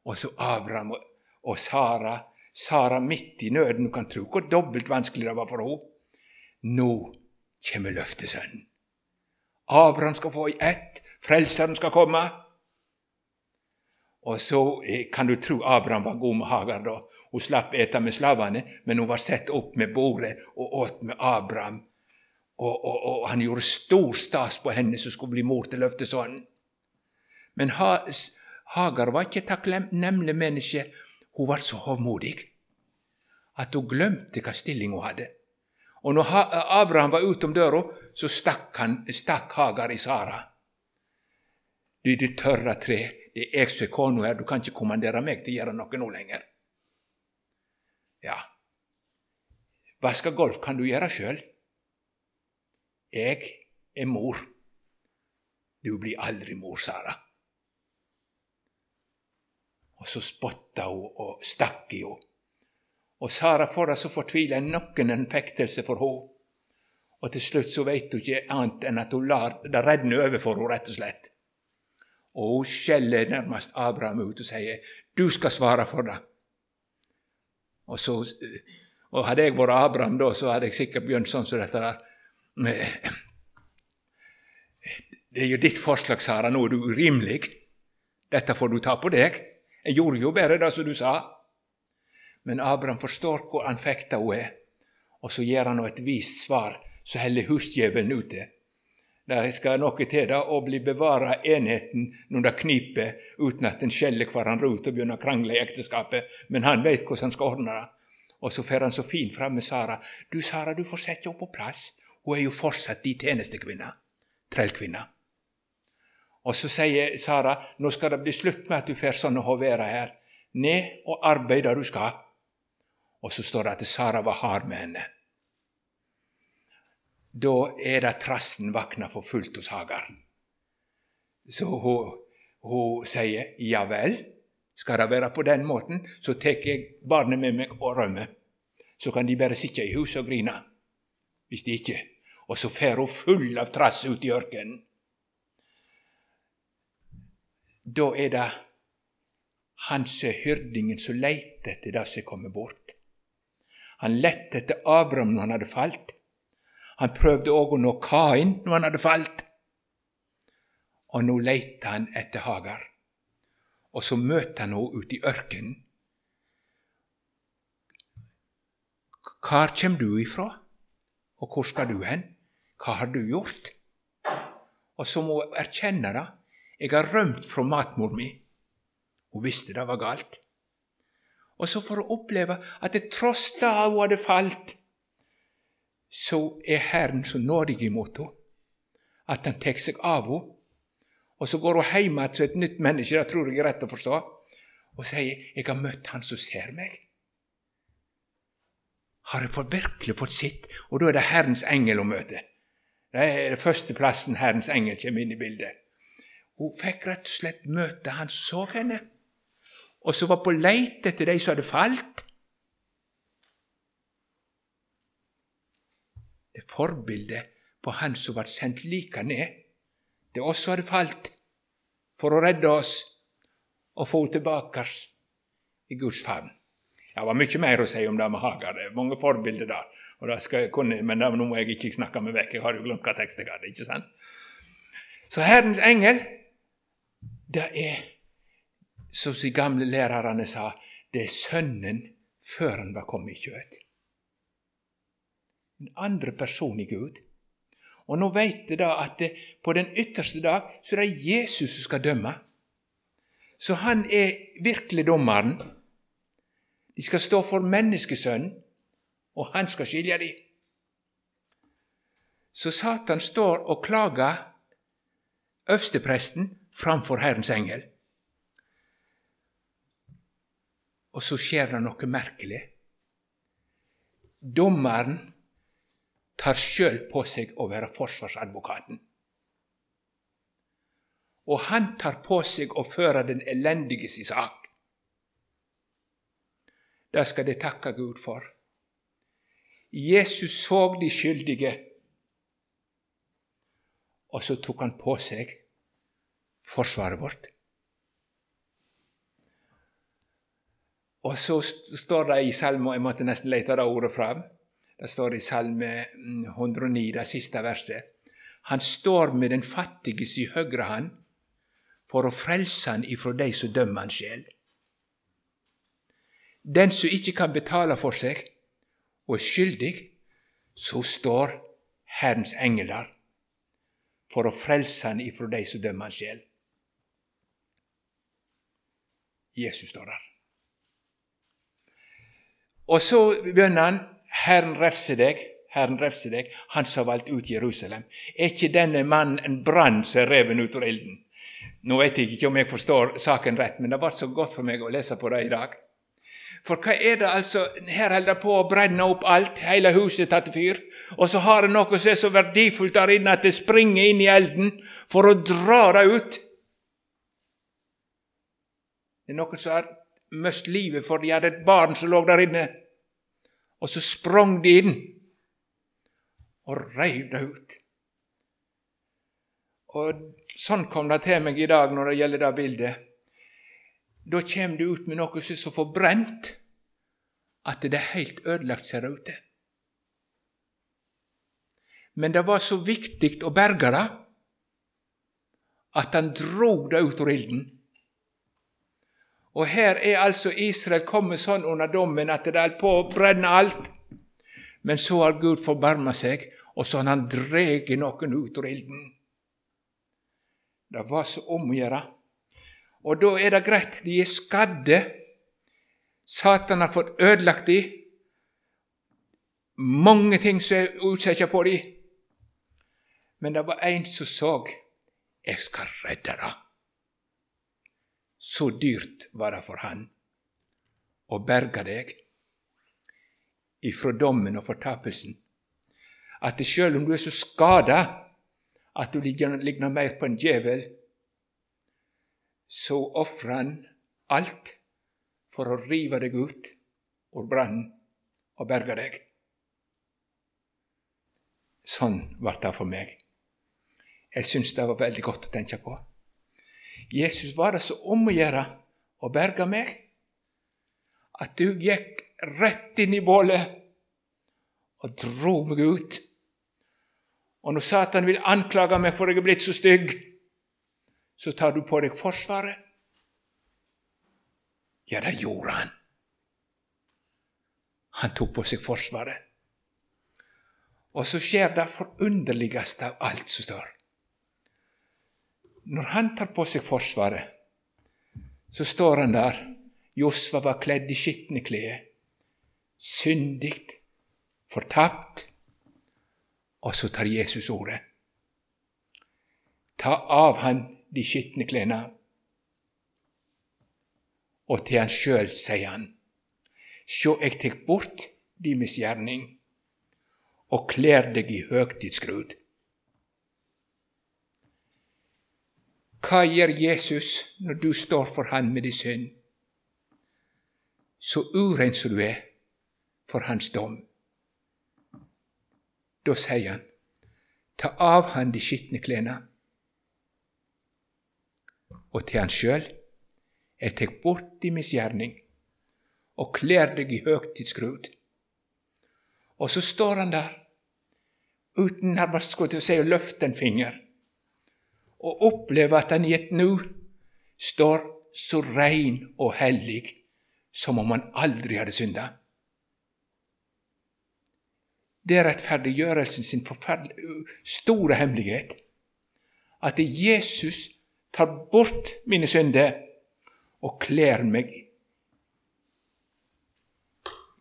Og så Abraham og, Sara. Sara midt i nøden. Du kan tro hvor dobbelt vanskelig det var for henne. Nå kommer løftesønnen. Abraham skal få i ett. Frelseren skal komme. Og så eh, kan du tro Abraham var god med Hagar da. Hun slapp ete med slavene, men hun var satt opp med bordet og åt med Abraham og, og, og, han gjorde stor stas på henne som skulle bli mor til løftesønnen. Men ha, Hagar var ikke takknemlig menneske. Hun var så hovmodig at hun glemte hva stilling hun hadde. Og når Abraham var utom døra, så stakk, han, stakk Hagar i Sara. Du, det tørre tre, det er jeg som er kona her, du kan ikke kommandere meg til å gjøre noe nå lenger. Ja, vaske golf kan du gjøre sjøl. Jeg er mor. Du blir aldri mor, Sara. Og så spotta hun og stakk i henne. Og Sara får det så fortvila noen en fektelse for henne. Og til slutt så veit hun ikke annet enn at hun lar det renne over for henne, rett og slett. Og hun skjeller nærmest Abraham ut og sier, 'Du skal svare for det'. Og, så, og Hadde jeg vært Abraham da, så hadde jeg sikkert begynt sånn som dette der. Det er jo ditt forslag, Sara. Nå er du urimelig. Dette får du ta på deg. Jeg gjorde jo bare det som du sa. Men Abraham forstår hvor anfekta hun er, og så gir han et vist svar så heller husdjevelen ute. Det skal noe til da å bli bevara enheten når det kniper, uten at en skjeller hverandre ut og begynner å krangle i ekteskapet. Men han vet hvordan han skal ordne det. Og så får han så fint fram med Sara. Du, Sara, du får sette henne på plass. Hun er jo fortsatt din tjenestekvinne. Trellkvinne. Og så sier Sara nå skal det bli slutt med at du får sånn å være her. Ned og arbeid der du skal. Og så står det at Sara var hard med henne. Da er det trassen vakna for fullt hos Hagar. Så hun, hun sier ja vel, skal det være på den måten, så tar jeg barnet med meg og rømmer. Så kan de bare sitte i huset og grine. Hvis de ikke. Og så fer hun full av trass ut i ørkenen. Da er det han som er hyrdingen som leiter etter det som er kommet bort. Han lette etter Abraham når han hadde falt. Han prøvde òg å nå Kain når han hadde falt. Og nå leiter han etter Hagar. Og så møter han henne ute i ørkenen. Hvor kommer du ifra? Og hvor skal du hen? Hva har du gjort? Og så må hun erkjenne det. Jeg har rømt fra matmor mi. Hun visste det var galt. Og så får hun oppleve at det tross det hun hadde falt, så er Herren så nådig imot henne at han tar seg av henne. Og så går hun hjem igjen som et nytt menneske, det tror jeg er rett å forstå, og sier 'Jeg har møtt Han som ser meg'. Har jeg for virkelig fått sitt? Og da er det Herrens engel å møte. Det er førsteplassen Herrens engel kommer inn i bildet. Hun fikk rett og slett møte han som så henne, og som var på leit etter de som hadde falt. Det er forbildet på Han som ble sendt like ned det oss som hadde falt, for å redde oss og få tilbake i Guds favn. Det var mye mer å si om det med Hagar. Det er mange forbilder der. Og det skal jeg kunne, Men det, nå må jeg ikke snakke meg vekk. Jeg har jo glemt hva tekst jeg hadde. ikke sant? Så Herrens engel, det er, som de gamle lærerne sa, det er Sønnen før han var kommet i kjøtt en andre person i Gud. Og nå veit jeg da at det, på den ytterste dag så er det Jesus som skal dømme. Så han er virkelig dommeren. De skal stå for menneskesønnen, og han skal skilje dem. Så Satan står og klager øverstepresten framfor Herrens engel. Og så skjer det noe merkelig. Dommeren tar sjøl på seg å være forsvarsadvokaten. Og han tar på seg å føre den elendige si sak. Det skal de takke Gud for. Jesus så de skyldige, og så tok han på seg forsvaret vårt. Og så står det i salmen, jeg måtte nesten lete det ordet fram det står i Salme 109, det siste verset. Han står med den fattige i høyre hand for å frelse han ifra de som dømmer han sjel. Den som ikke kan betale for seg og er skyldig, så står Herrens engler for å frelse han ifra de som dømmer hans sjel. Jesus står der. Og så begynner han Herren refse deg, Herren refse deg, han som har valgt ut Jerusalem. Er ikke denne mannen en brann som er reven ut av ilden? Nå vet jeg ikke om jeg forstår saken rett, men det ble så godt for meg å lese på det i dag. For hva er det altså Her holder det på å brenne opp alt, hele huset tatt fyr. Og så har det noe som er så verdifullt der inne at det springer inn i elden for å dra det ut. Det er noen som har mist livet for de hadde et barn som lå der inne. Og så sprang de inn og reiv det ut. Og Sånn kom det til meg i dag når det gjelder det bildet. Da kommer du ut med noe som er så forbrent at det er helt ødelagt, ser det ut til. Men det var så viktig å berge det at han drog det ut av ilden. Og her er altså Israel kommet sånn under dommen at det er på å brenne alt. Men så har Gud forbarma seg, og så har han dreget noen ut av ilden. Det var så om å gjøre. Og da er det greit. De er skadde. Satan har fått ødelagt dem. Mange ting som er utsetja på dem. Men det var en som så jeg skal redde det. Så dyrt var det for han å berge deg ifra dommen og fortapelsen at sjøl om du er så skada at du ligner mer på en djevel, så ofrer han alt for å rive deg ut ur brannen og berge deg. Sånn ble det for meg. Jeg syns det var veldig godt å tenke på. Jesus var det så om å gjøre å berge meg at du gikk rett inn i bålet og dro meg ut og når Satan vil anklage meg for at jeg er blitt så stygg, så tar du på deg forsvaret. Ja, det gjorde han. Han tok på seg forsvaret. Og så skjer det forunderligste av alt som står. Når han tar på seg forsvaret, så står han der. Josva var kledd i skitne klær. Syndig, fortapt og så tar Jesus ordet. Ta av han de skitne klærne. Og til han sjøl sier han, Sjå, eg tek bort di misgjerning og kler deg i høgtidsskrud. Hva gjør Jesus når du står for han med din synd? Så urein som du er for hans dom. Da sier han, ta av han de skitne klærne. Og til han sjøl, jeg tek bort din misgjerning og kler deg i høgtidsskrud. Og så står han der, uten nærmest skulle til å si å løfte en finger, og opplever at han i et nu står så rein og hellig som om han aldri hadde synda. Det er rettferdiggjørelsen sin store hemmelighet. At Jesus tar bort mine synder og kler meg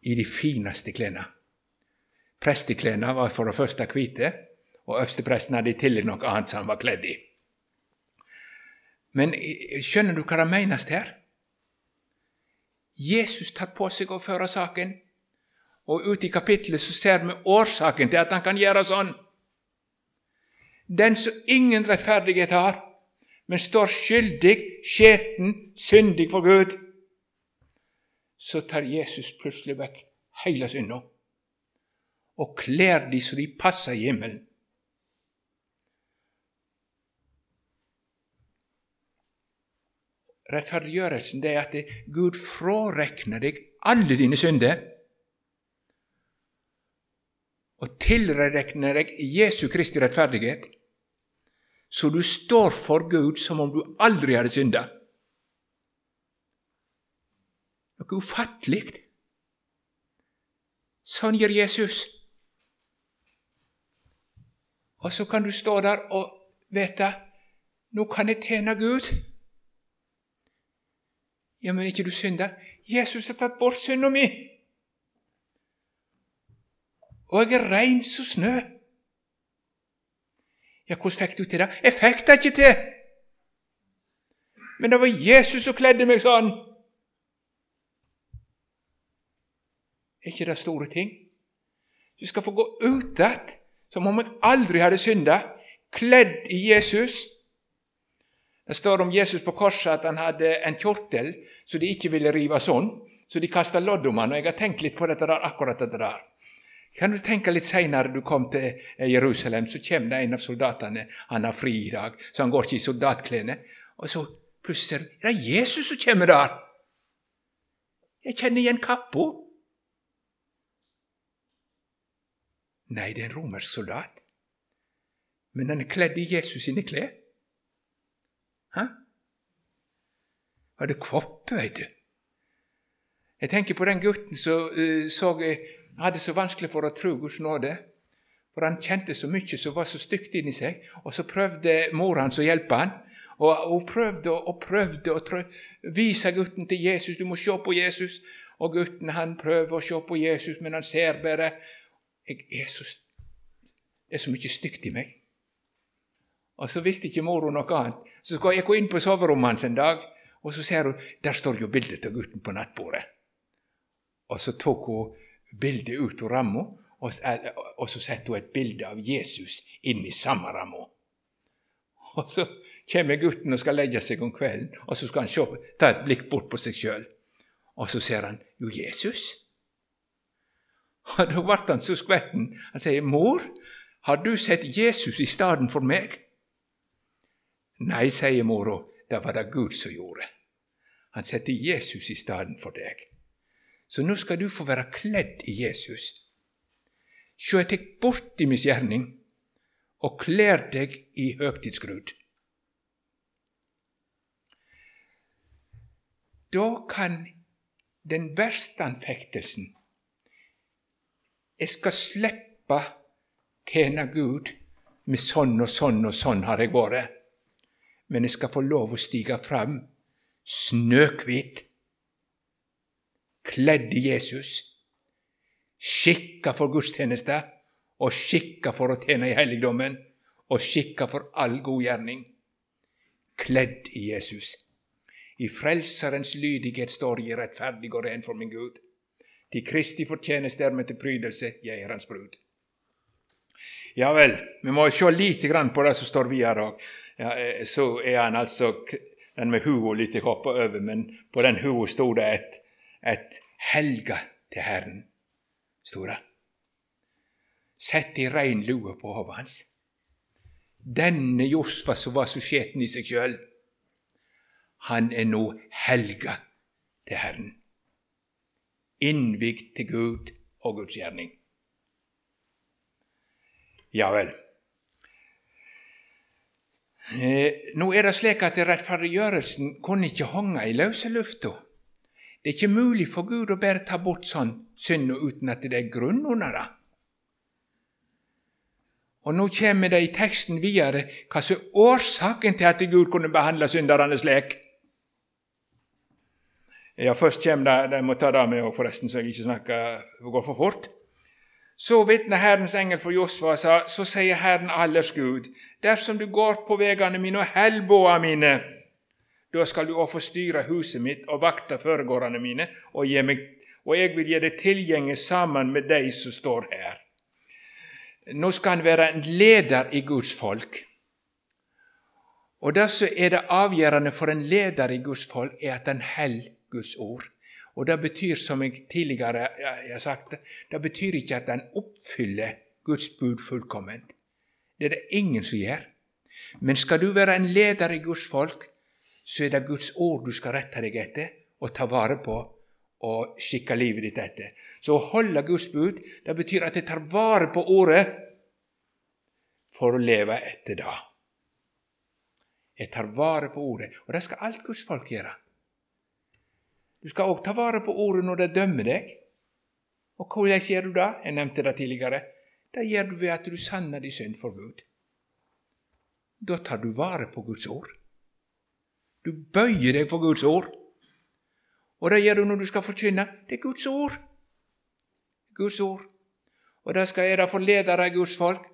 i de fineste klærne. Presteklærne var for det første hvite, og øverstepresten hadde i tillegg noe annet som han var kledd i. Men skjønner du hva det menes her? Jesus tar på seg å føre saken. Og ute i kapittelet så ser vi årsaken til at han kan gjøre sånn. Den som ingen rettferdighet har, men står skyldig, skjeten, syndig for Gud, så tar Jesus plutselig vekk hele synda og kler de så de passer i himmelen. Rettferdiggjørelsen det er at Gud frarekner deg alle dine synder og tilrekner deg Jesu Kristi rettferdighet, så du står for Gud som om du aldri hadde synda. Noe ufattelig. Sånn gjør Jesus. Og så kan du stå der og vite nå kan jeg tjene Gud. Ja, men ikke du synder. Jesus har tatt bort synda mi og jeg er rein som snø. Ja, hvordan fikk du til det? Jeg fikk det ikke til! Men det var Jesus som kledde meg sånn. Er ikke det store ting? Du skal få gå ut igjen som om jeg aldri hadde synda, kledd i Jesus. Det står om Jesus på korset at han hadde en kjortel så de ikke ville rive sånn, så de kasta lodd om han, og Jeg har tenkt litt på dette der, akkurat dette der. Kan du tenke litt seinere du kom til Jerusalem, så kommer det en av soldatene. Han har fri i dag, så han går ikke i soldatklærne. Og så plutselig ser du det er Jesus som kommer der! Jeg kjenner igjen kappa. Nei, det er en romersk soldat. Men han er kledd i Jesus sine klær. Hæ? Var det kvoppe, veit du? Jeg tenker på den gutten som uh, så, uh, hadde så vanskelig for å tro Guds nåde. For han kjente så mye som var så stygt inni seg. Og så prøvde mor hans å hjelpe han. Og hun prøvde og prøvde å vise gutten til Jesus. Du må se på Jesus. Og gutten han prøver å se på Jesus, men han ser bare jeg er så, Det er så mye stygt i meg. Og så visste ikke mora noe annet. Så gikk hun inn på soverommet hans en dag, og så ser hun der står jo bildet av gutten på nattbordet. Og så tok hun bildet ut av ramma, og, så setter hun et bilde av Jesus inn i samme ramma. Og så kommer gutten og skal legge seg om kvelden, og så skal han se, ta et blikk bort på seg sjøl. Og så ser han jo Jesus. Og Da ble han så skvetten. Han sier, 'Mor, har du sett Jesus i stedet for meg?' Nei, sier mora, det var det Gud som gjorde. Han setter Jesus i stedet for deg. Så nå skal du få være kledd i Jesus. Sjå, jeg tek bort i misgjerning og kler deg i høgtidsgrud. Da kan den verste anfektelsen Jeg skal slippe tjene Gud med sånn og sånn og sånn har jeg vært men jeg skal få lov å stige fram snøhvit, kledd i Jesus, skikka for gudstjeneste og skikka for å tjene i helligdommen og skikka for all god gjerning. Kledd i Jesus. I Frelserens lydighet står jeg rettferdig og ren for min Gud. Til Kristi fortjeneste er meg til prydelse, jeg er Hans brud. Ja vel, vi må se lite grann på det som står videre òg ja, eh, så er han altså Den med hua litt hoppa over, men på den hua sto det et, et 'helga til Herren'. store. Sett i rein lue på hodet hans. Denne Josfa som var så skjeten i seg sjøl, han er nå helga til Herren. Innvigd til Gud og Guds gjerning. Ja vel. Eh, nå er det slik at rettferdiggjørelsen kunne ikke henge i løse lufta. Det er ikke mulig for Gud å bare ta bort sånn synd uten at det er grunn under det. Og Nå kommer det i teksten videre hva som er årsaken til at Gud kunne behandle synderne slik. Ja, Først kommer det Jeg må ta det med òg, forresten, så jeg ikke snakker, går for fort. Så vitner Herrens engel for Josfa, sa, så sier Herren allers Gud, dersom du går på vegene mine og held mine, da skal du òg få styre huset mitt og vakte føregårdene mine, og, meg, og jeg vil gi deg tilgjenge sammen med de som står her. Nå skal han være en leder i Guds folk. Og det som er det avgjørende for en leder i Guds folk, er at han holder Guds ord. Og Det betyr, som jeg tidligere har sagt, det betyr ikke at en oppfyller Guds bud fullkomment. Det er det ingen som gjør. Men skal du være en leder i Guds folk, så er det Guds ord du skal rette deg etter og ta vare på og skikke livet ditt etter. Så å holde Guds bud, det betyr at jeg tar vare på ordet for å leve etter det. Jeg tar vare på ordet, og det skal alt Guds folk gjøre. Du skal òg ta vare på ordet når de dømmer deg. Og hvordan gjør du det? Jeg nevnte det tidligere. Det gjør du ved at du sanner din synd for Gud. Da tar du vare på Guds ord. Du bøyer deg for Guds ord. Og det gjør du når du skal forkynne. Det er Guds ord. Guds ord. Og det skal gjøre for ledere i Guds folk.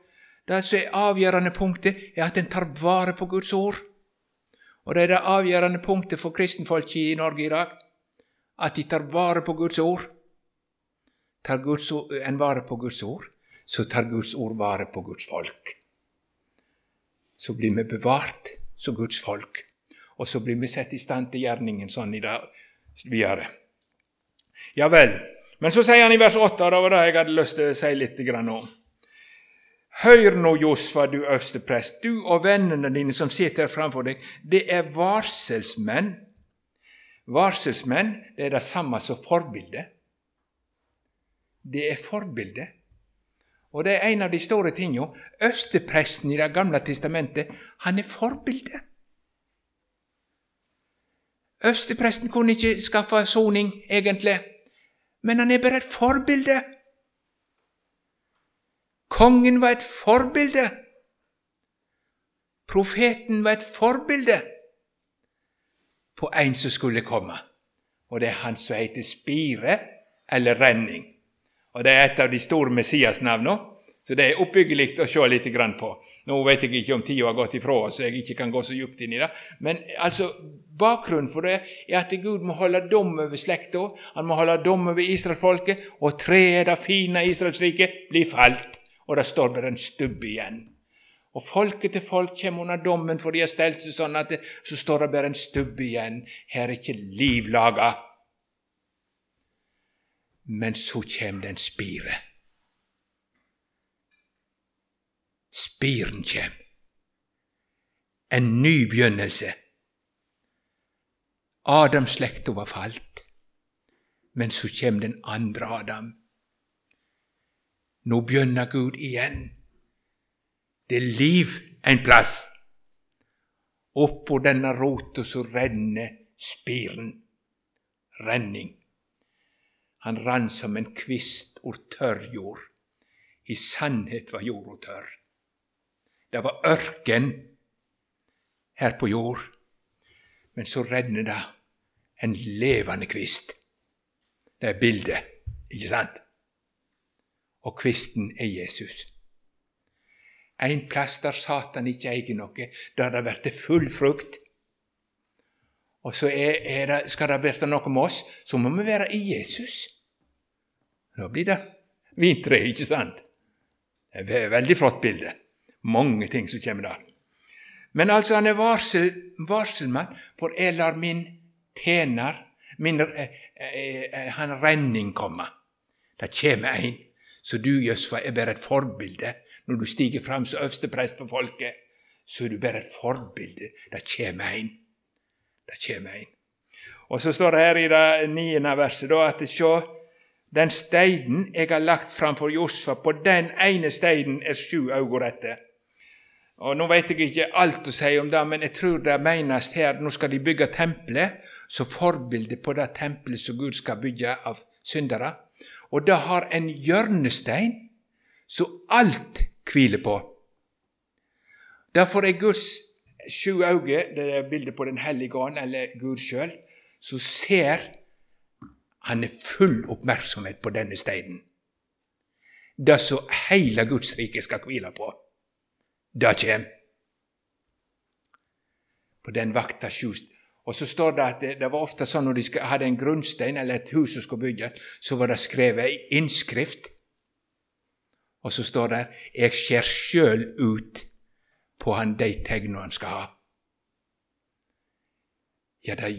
Det som er avgjørende punktet, er at en tar vare på Guds ord. Og det er det avgjørende punktet for kristenfolket i Norge i dag at de tar vare på Guds ord. tar Guds, en vare på Guds ord, så tar Guds ord vare på Guds folk. Så blir vi bevart som Guds folk, og så blir vi satt i stand til gjerningen sånn i det videre. Ja vel. Men så sier han i vers 8, og det var det jeg hadde lyst til å si litt om. Hør nå, Josfa, du øversteprest, du og vennene dine som sitter her framfor deg, det er varselsmenn. Varselsmenn det er det samme som forbilde. Det er forbilde. Og det er en av de store tingene. Østepresten i Det gamle testamentet, han er forbilde. Østepresten kunne ikke skaffe soning, egentlig, men han er bare et forbilde. Kongen var et forbilde. Profeten var et forbilde på en som skulle komme. Og det er han som heter Spire, eller Renning. Og Det er et av de store Messias-navnene, så det er oppbyggelig å se litt på. Nå vet jeg ikke om tida har gått ifra oss, så jeg ikke kan gå så djupt inn i det. Men altså, bakgrunnen for det er at Gud må holde dom over slekta. Han må holde dom over israelsfolket, og treet, det fine Israelsriket, blir falt. Og det står bare en stubb igjen. Og folket til folk kommer under dommen for de har stelt seg sånn at det, så står det bare en stubb igjen. Her er ikke liv laga. Men så kommer det en spire. Spiren kjem. En ny begynnelse. Adamslekta var falt, men så kjem den andre Adam. Nå begynner Gud igjen. Det er liv en plass. Oppå denne rota så renner spiren. Renning. Han rann som en kvist ord tørr jord. I sannhet var jorda tørr. Det var ørken her på jord. Men så renner det en levende kvist. Det er bildet, ikke sant? Og kvisten er Jesus. En plass der Satan ikke eier noe, der det blir full frukt. Og så er, er det, skal det bli noe med oss, så må vi være i Jesus. Da blir det vintre, ikke sant? Det er et veldig flott bilde mange ting som kommer der. Men altså, han er varsel, varselmann, for jeg lar min tjener, min, eh, eh, eh, han renning, komme. Det kommer en, Så du, Jøsfa, er bare et forbilde. Når du stiger fram som øversteprest for folket, så er du bare et forbilde. Det kommer en. Det kommer en. Og så står det her i det niende verset da, at se, den steinen jeg har lagt framfor Josfa, på den ene steinen er sju øyne rette. Og Nå vet jeg ikke alt å si om det, men jeg tror det menes her nå skal de bygge tempelet som forbilde på det tempelet som Gud skal bygge av syndere. Og det har en hjørnestein som alt hviler på. Derfor er Guds sju øyne, det er bildet på Den hellige ånd, eller Gud sjøl, som ser Han er full oppmerksomhet på denne steinen. Det som hele Guds rike skal hvile på det kjem. På den vakta sjust. Og så står det at det, det var ofte sånn når de hadde en grunnstein eller et hus som skulle bygges, så var det skrevet ei innskrift. Og så står det 'Jeg ser sjøl ut på han de tegna han skal ha'. Ja, det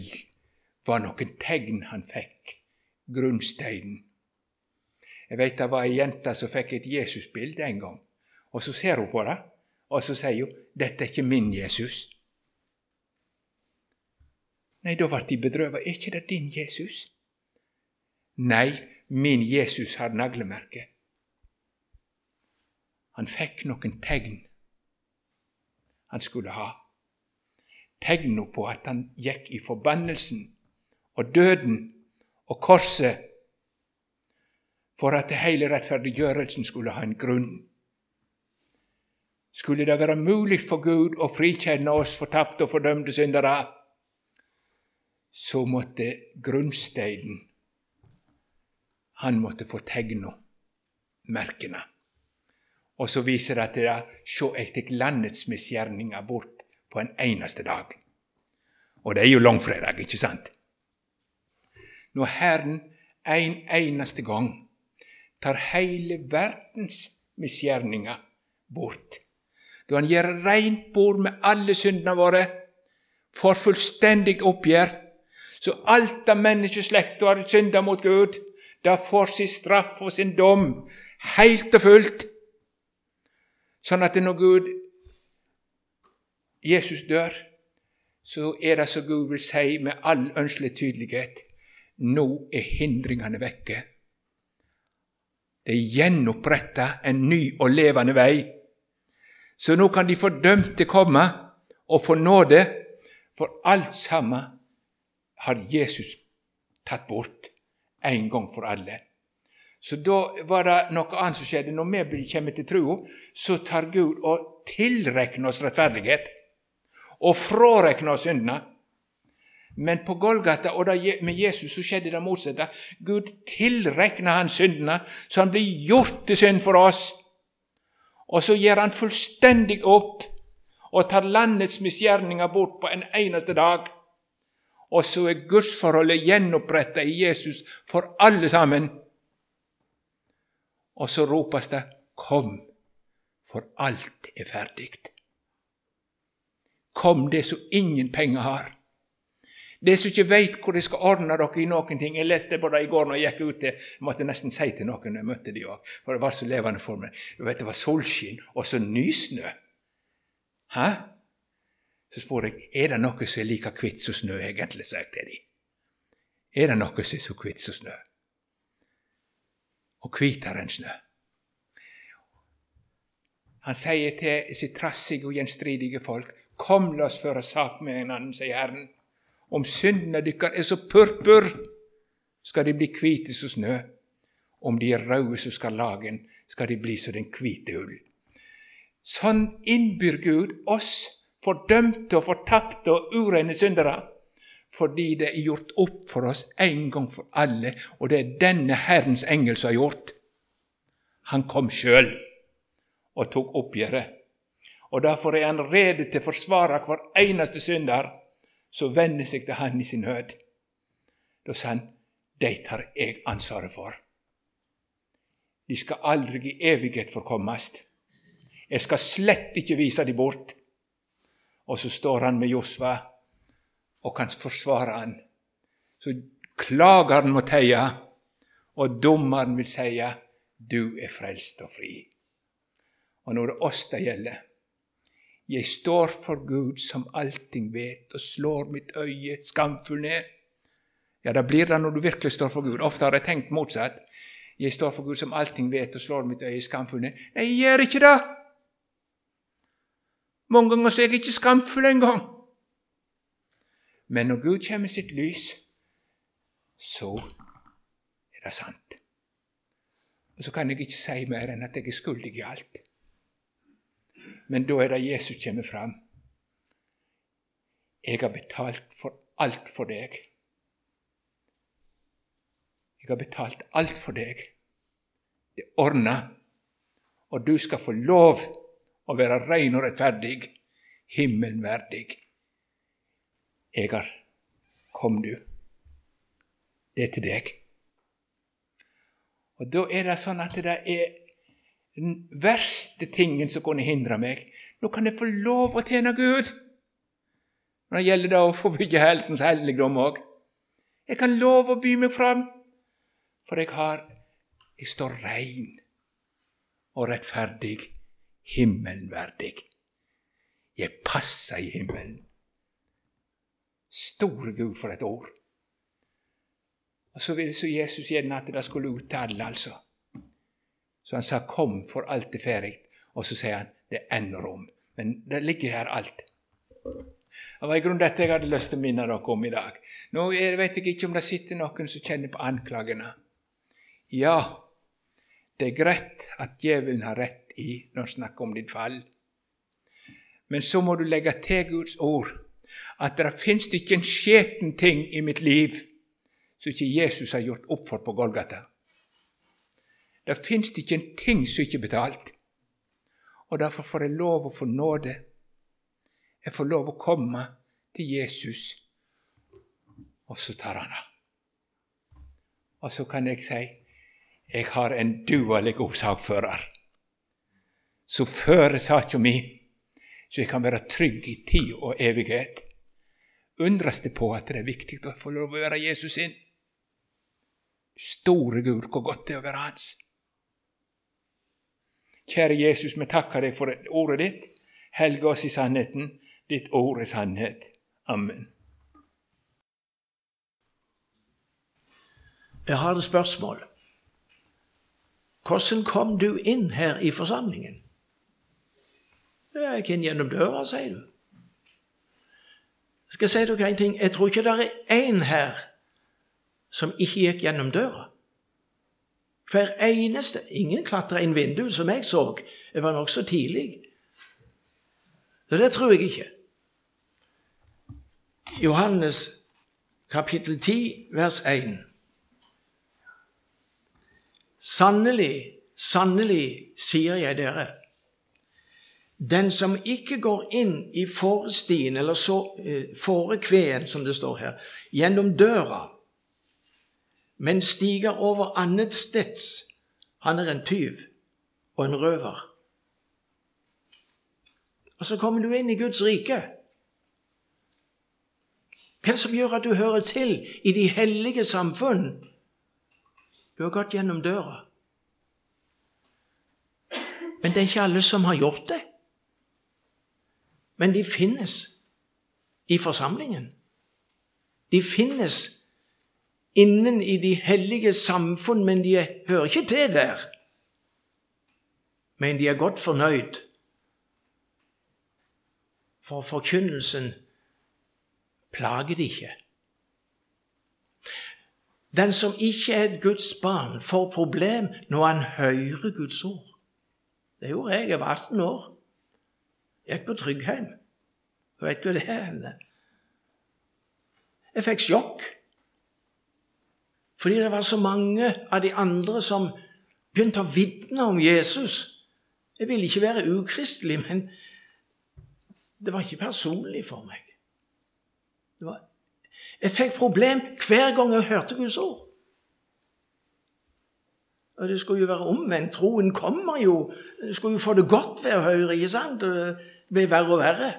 var noen tegn han fikk. Grunnsteinen. Jeg veit det var ei jente som fikk et Jesusbilde en gang. Og så ser hun på det, og så sier hun 'Dette er ikke min Jesus'. Nei, da ble de bedrøvet. Er ikke det din Jesus? Nei, min Jesus har naglemerke. Han fikk noen tegn han skulle ha. Tegna på at han gikk i forbannelsen og døden og korset for at hele rettferdiggjørelsen skulle ha en grunn. Skulle det være mulig for Gud å frikjenne oss fortapte og fordømte syndere, så måtte grunnsteinen Han måtte få tegna merkene. Og så viser det til det Sjå, jeg tek landets misgjerninger bort på en eneste dag. Og det er jo langfredag, ikke sant? Når Herren en eneste gang tar hele verdens misgjerninger bort. Da han gjør rent bord med alle syndene våre, får fullstendig oppgjør, så alt av menneskeslekta har synda mot Gud, det får sin straff og sin dom helt og fullt. Sånn at når Gud Jesus dør, så er det som Gud vil si med all ønskelig tydelighet nå er hindringene vekke. Det er gjenoppretta en ny og levende vei. Så nå kan de fordømte komme og få nåde, for alt sammen har Jesus tatt bort en gang for alle. Så da var det noe annet som skjedde. Når vi kommer til troa, så tar Gud og tilrekner oss rettferdighet. Og frarekner oss syndene. Men på Golgata og med Jesus så skjedde det motsatte. Gud tilrekner han syndene, så han blir gjort til synd for oss. Og så gir han fullstendig opp og tar landets misgjerninger bort på en eneste dag. Og så er gudsforholdet gjenoppretta i Jesus for alle sammen. Og så ropes det 'Kom, for alt er ferdig'. Kom, det som ingen penger har. Det som ikke veit hvor de skal ordne dere i noen ting. Jeg leste både i går når jeg gikk ut. Jeg måtte nesten si til noen når jeg møtte de også, for det var så levende for meg. Du vet, Det var solskinn og så nysnø. Hæ? Så spør jeg er det noe som er like hvitt som snø, egentlig, sa jeg til de. Er det noe som er så hvitt som snø? Og hvitere enn snø. Han sier til sitt trassige og gjenstridige folk, Kom, la oss føre sak med hverandre, sier Herren. Om syndene dykkar er så purpur, skal de bli hvite som snø. Om de er røde som skarlagen, skal de bli som den hvite ull. Sånn innbyr Gud oss fordømte og fortapte og ureine syndere, fordi det er gjort opp for oss en gang for alle, og det er denne Herrens engel som har gjort. Han kom sjøl og tok oppgjøret. Og derfor er han rede til å forsvare hver eneste synder som vender seg til han i sin nød. Da sa han, de tar jeg ansvaret for. De skal aldri i evighet forkommast. Jeg skal slett ikke vise dem bort. Og så står han med Josva og kan forsvare han. Så klageren må teie, og dommeren vil sie du er frelst og fri. Og nå er det oss det gjelder. Jeg står for Gud som allting vet, og slår mitt øye skamfull ned. Ja, da blir det når du virkelig står for Gud. Ofte har jeg tenkt motsatt. Jeg står for Gud som allting vet, og slår mitt øye skamfull ned. Nei, jeg gjør ikke det! Mange ganger er jeg ikke skamfull engang. Men når Gud kommer med sitt lys, så er det sant. Og så kan jeg ikke si mer enn at jeg er skyldig i alt. Men da er det Jesus kommer fram. Jeg har betalt for alt for deg. Jeg har betalt alt for deg. Det ordna, og du skal få lov å være rein og rettferdig, himmelen verdig. Egar, kom du. Det er til deg. Og Da er det sånn at det er den verste tingen som kunne hindre meg. Nå kan jeg få lov å tjene Gud. Når det gjelder da å få bygge heltens helligdom òg. Jeg kan love å by meg fram, for jeg har Jeg står rein og rettferdig himmelen verdig. Jeg passer i himmelen. Store Gud, for et ord. Og så ville så Jesus gjerne at det skulle ut til alle, altså. Så han sa 'kom, for alt er ferdig'. Og så sier han 'det er ennå rom'. Men det ligger her alt. Det var i grunnen dette jeg hadde lyst til å minne dere om i dag. Nå vet jeg ikke om det sitter noen som kjenner på anklagene. Ja, det er greit at djevelen har rett i når han snakker om ditt fall. Men så må du legge til Guds ord at det fins ikke en skjeten ting i mitt liv som ikke Jesus har gjort opp for på Golgata. Det fins ikke en ting som ikke er betalt. Og derfor får jeg lov å få nåde. Jeg får lov å komme til Jesus, og så tar han av. Og så kan jeg si jeg har en duelig god sakfører som fører saka mi, så jeg kan være trygg i tid og evighet. Undres det på at det er viktig å få lov å være Jesus sin? Store Gud, hvor godt det er å være Hans. Kjære Jesus, vi takker deg for ordet ditt. Helge oss i sannheten. Ditt ord er sannhet. Amen. Jeg har et spørsmål. Hvordan kom du inn her i forsamlingen? Jeg gikk inn gjennom døra, sier du. Skal jeg si dere en ting? Jeg tror ikke det er én her som ikke gikk gjennom døra. Hver eneste. Ingen klatra inn vinduet, som jeg så. Jeg var nokså tidlig. Så det tror jeg ikke. Johannes kapittel 10, vers 1. Sannelig, sannelig, sier jeg dere, den som ikke går inn i forestien, eller så, eh, fårekveen, som det står her, gjennom døra, men stiger over annetsteds. han er en tyv og en røver. Og så kommer du inn i Guds rike. Hva som gjør at du hører til i de hellige samfunn? Du har gått gjennom døra. Men det er ikke alle som har gjort det. Men de finnes i forsamlingen. De finnes innen i de hellige samfunn, men de hører ikke til der. Men de er godt fornøyd, for forkynnelsen plager de ikke. Den som ikke er et Guds barn, får problem når han hører Guds ord. Det gjorde jeg. Jeg var 18 år. Jeg gikk på Tryggheim. Du vet hva det er? Jeg fikk sjokk. Fordi det var så mange av de andre som begynte å vitne om Jesus. Jeg ville ikke være ukristelig, men det var ikke personlig for meg. Var, jeg fikk problem hver gang jeg hørte Guds ord. Og Det skulle jo være omvendt. Troen kommer jo. Du skulle jo få det godt ved å høre, ikke sant? Det blir verre og verre.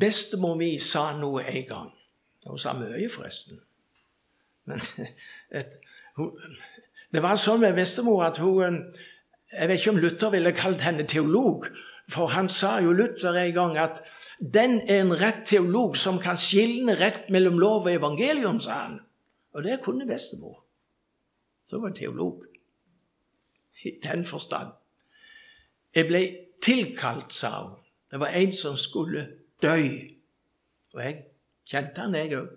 Bestemor mi sa noe en gang. Hun sa mye, forresten. Men et, hun, det var sånn med bestemor at hun Jeg vet ikke om Luther ville kalt henne teolog, for han sa jo Luther en gang at den er en rett teolog som kan skilne rett mellom lov og evangelium, sa han. Og det kunne bestemor. Så var teolog. I den forstand. Jeg ble tilkalt, sa hun. Det var en som skulle dø. Og jeg kjente han, jeg òg.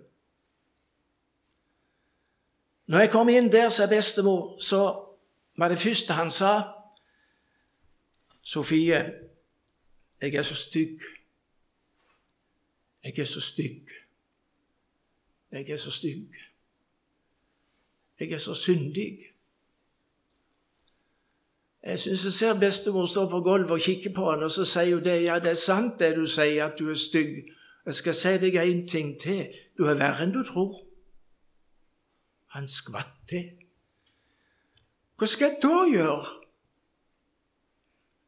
Når jeg kom inn der, sa bestemor, så var det første han sa Sofie, jeg er så stygg. Jeg er så stygg. Jeg er så stygg. Jeg er så syndig. Jeg syns jeg ser bestemor stå på gulvet og kikke på han, og så sier hun det. Ja, det er sant det du sier, at du er stygg. Jeg skal si deg en ting til. Du er verre enn du tror. Han skvatt til. Hva skal jeg da gjøre?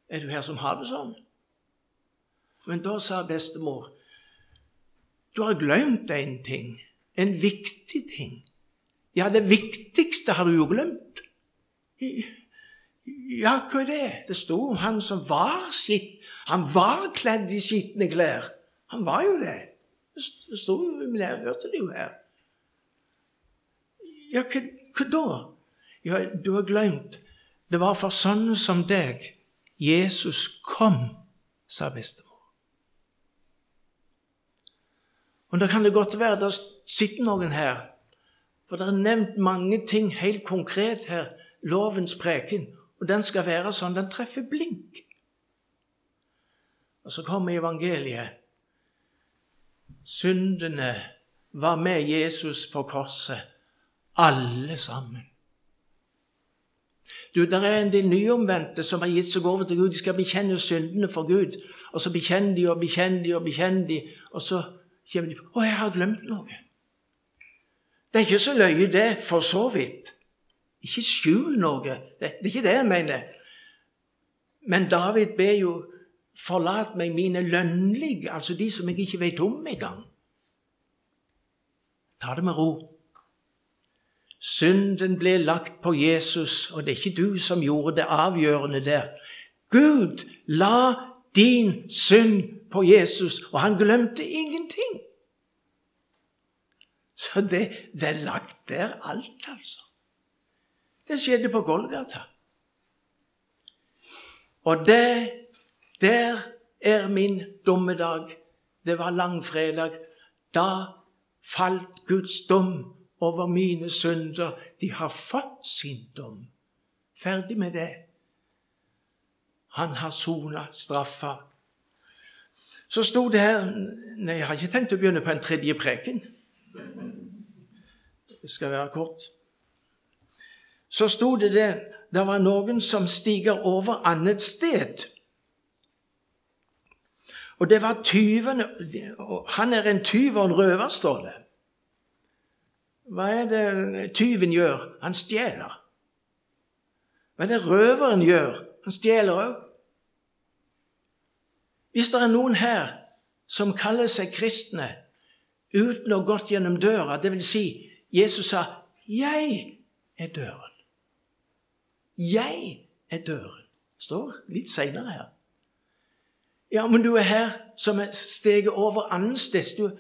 Er du her som har det sånn? Men da sa bestemor du har glemt en ting. En viktig ting. Ja, det viktigste har du jo glemt. Ja, hva er det? Det sto om han som var sitt Han var kledd i skitne klær. Han var jo det. Det sto jo vi hørte det jo her. Ja, hva, hva da? Ja, du har glemt. Det var for sånne som deg Jesus kom, sa bestemor. Og da kan det godt være det sitter noen her, for det er nevnt mange ting helt konkret her. Lovens preken. Og den skal være sånn. Den treffer blink. Og så kommer evangeliet. Syndene var med Jesus på korset, alle sammen. Du, Der er en del nyomvendte som har gitt seg over til Gud. De skal bekjenne syndene for Gud. Og så bekjenner de og bekjenner de og bekjenner de, og så kommer de på 'Å, jeg har glemt noe'. Det er ikke så løye, det, for så vidt. Ikke skjul noe. Det, det er ikke det jeg mener. Men David ber jo Forlat meg mine lønnlige, altså de som jeg ikke vet om engang. Ta det med ro. Synden ble lagt på Jesus, og det er ikke du som gjorde det avgjørende der. Gud la din synd på Jesus, og han glemte ingenting. Så det, det er lagt der alt, altså. Det skjedde på Golgata. Og det, der er min dommedag. Det var langfredag. Da falt Guds dom over mine synder. De har fått sin dom. Ferdig med det. Han har sona straffa. Så sto det her Nei, jeg har ikke tenkt å begynne på en tredje preken. Det skal være kort. Så sto det det det var noen som stiger over annet sted. Og det var tyven Han er en tyv og en røver, står det. Hva er det tyven gjør? Han stjeler. Hva er det røveren gjør? Han stjeler òg. Hvis det er noen her som kaller seg kristne uten å ha gått gjennom døra, dvs. Si, Jesus sa 'Jeg er døren'. Jeg er døren. Står litt seinere her. Ja, men du er her som er steget over annensteds. Du,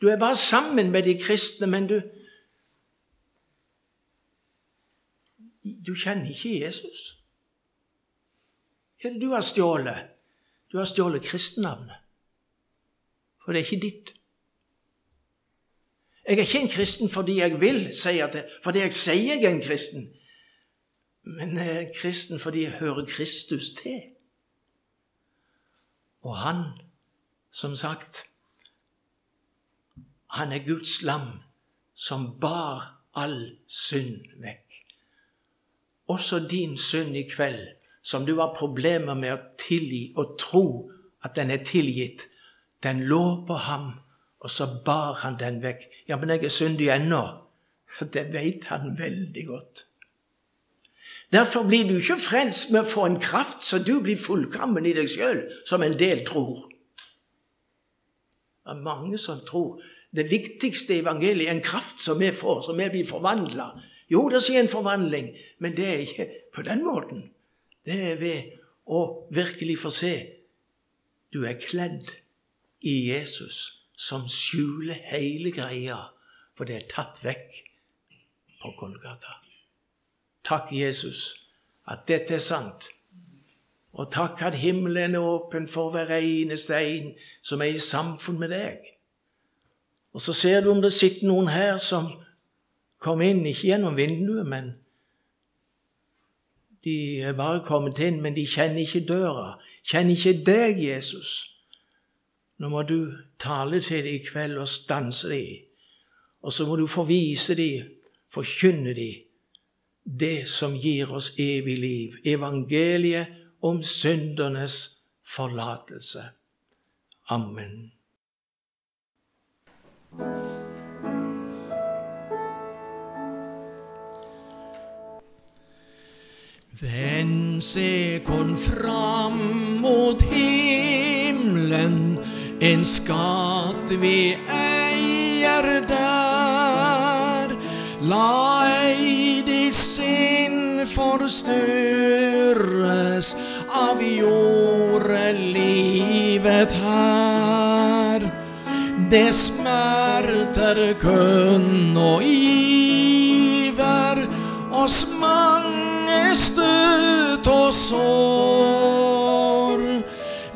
du er bare sammen med de kristne, men du Du kjenner ikke Jesus. Hva er det du har stjålet? Du har stjålet kristennavnet. For det er ikke ditt. Jeg er ikke en kristen fordi jeg vil, sier det, fordi jeg sier jeg er en kristen. Men er kristen fordi jeg hører Kristus til. Og han, som sagt, han er Guds lam som bar all synd vekk også din synd i kveld, som du har problemer med å tilgi og tro at den er tilgitt, den lå på ham, og så bar han den vekk. Ja, men jeg er syndig ennå. Det vet han veldig godt. Derfor blir du ikke frelst med å få en kraft så du blir fullkommen i deg sjøl, som en del tror. Det er mange som tror det viktigste evangeliet er en kraft som vi får, som vi blir forvandla jo, det skjer en forvandling, men det er ikke på den måten. Det er ved å virkelig få se du er kledd i Jesus, som skjuler hele greia, for det er tatt vekk på Golgata. Takk, Jesus, at dette er sant. Og takk at himmelen er åpen for hver eneste en som er i samfunn med deg. Og så ser du om det sitter noen her som kom inn, ikke gjennom vinduet, men de er bare kommet inn, men de kjenner ikke døra, kjenner ikke deg, Jesus. Nå må du tale til dem i kveld og stanse dem. Og så må du få vise dem, forkynne dem, det som gir oss evig liv. Evangeliet om syndernes forlatelse. Amen. Vend se kon fram mot himmelen, en skatt vi eier der. La forstyrres av jordelivet her. Det smerter kun og giver oss mange støt og sår.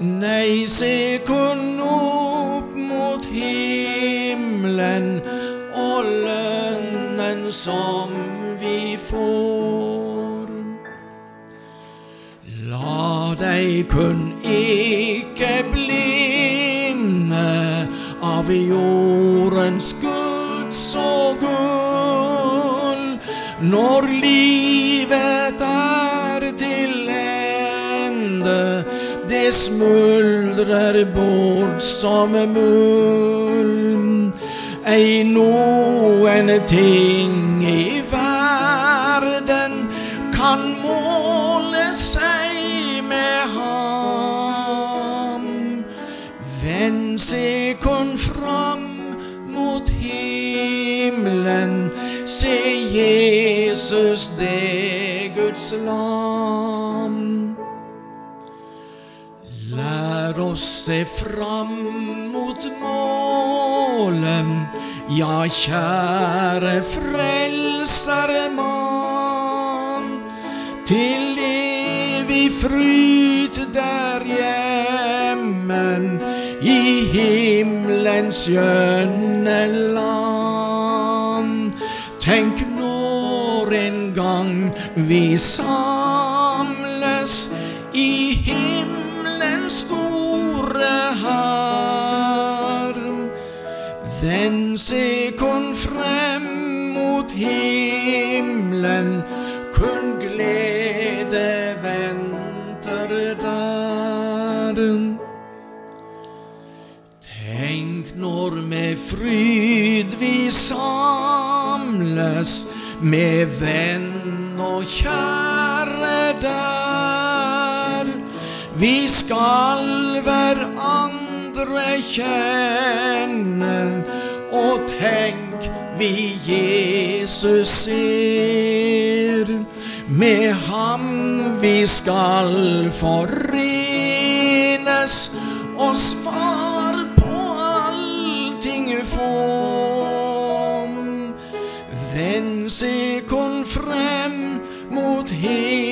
Nei, se kun opp mot himmelen og lønnen som Deg kun ikke blinde av jordens Guds og gull når livet er til ende, det smuldrer bort som mulm. ei noen ting i verden kan måle ham. Vend se kun fram mot himmelen, se Jesus det Guds lam. Lær oss se fram mot målet, ja, kjære frelsermann, til evig fryd der hjemmen i himmelens skjønne land. Tenk når en gang vi samles i himmelens store harm. Vend se kun frem mot himmelen, når med fryd vi samles med venn og kjære der. Vi skal hverandre kjenne, og tenk vi Jesus ser. Med ham vi skal forenes, og svar Vend se kun frem mot himmelen,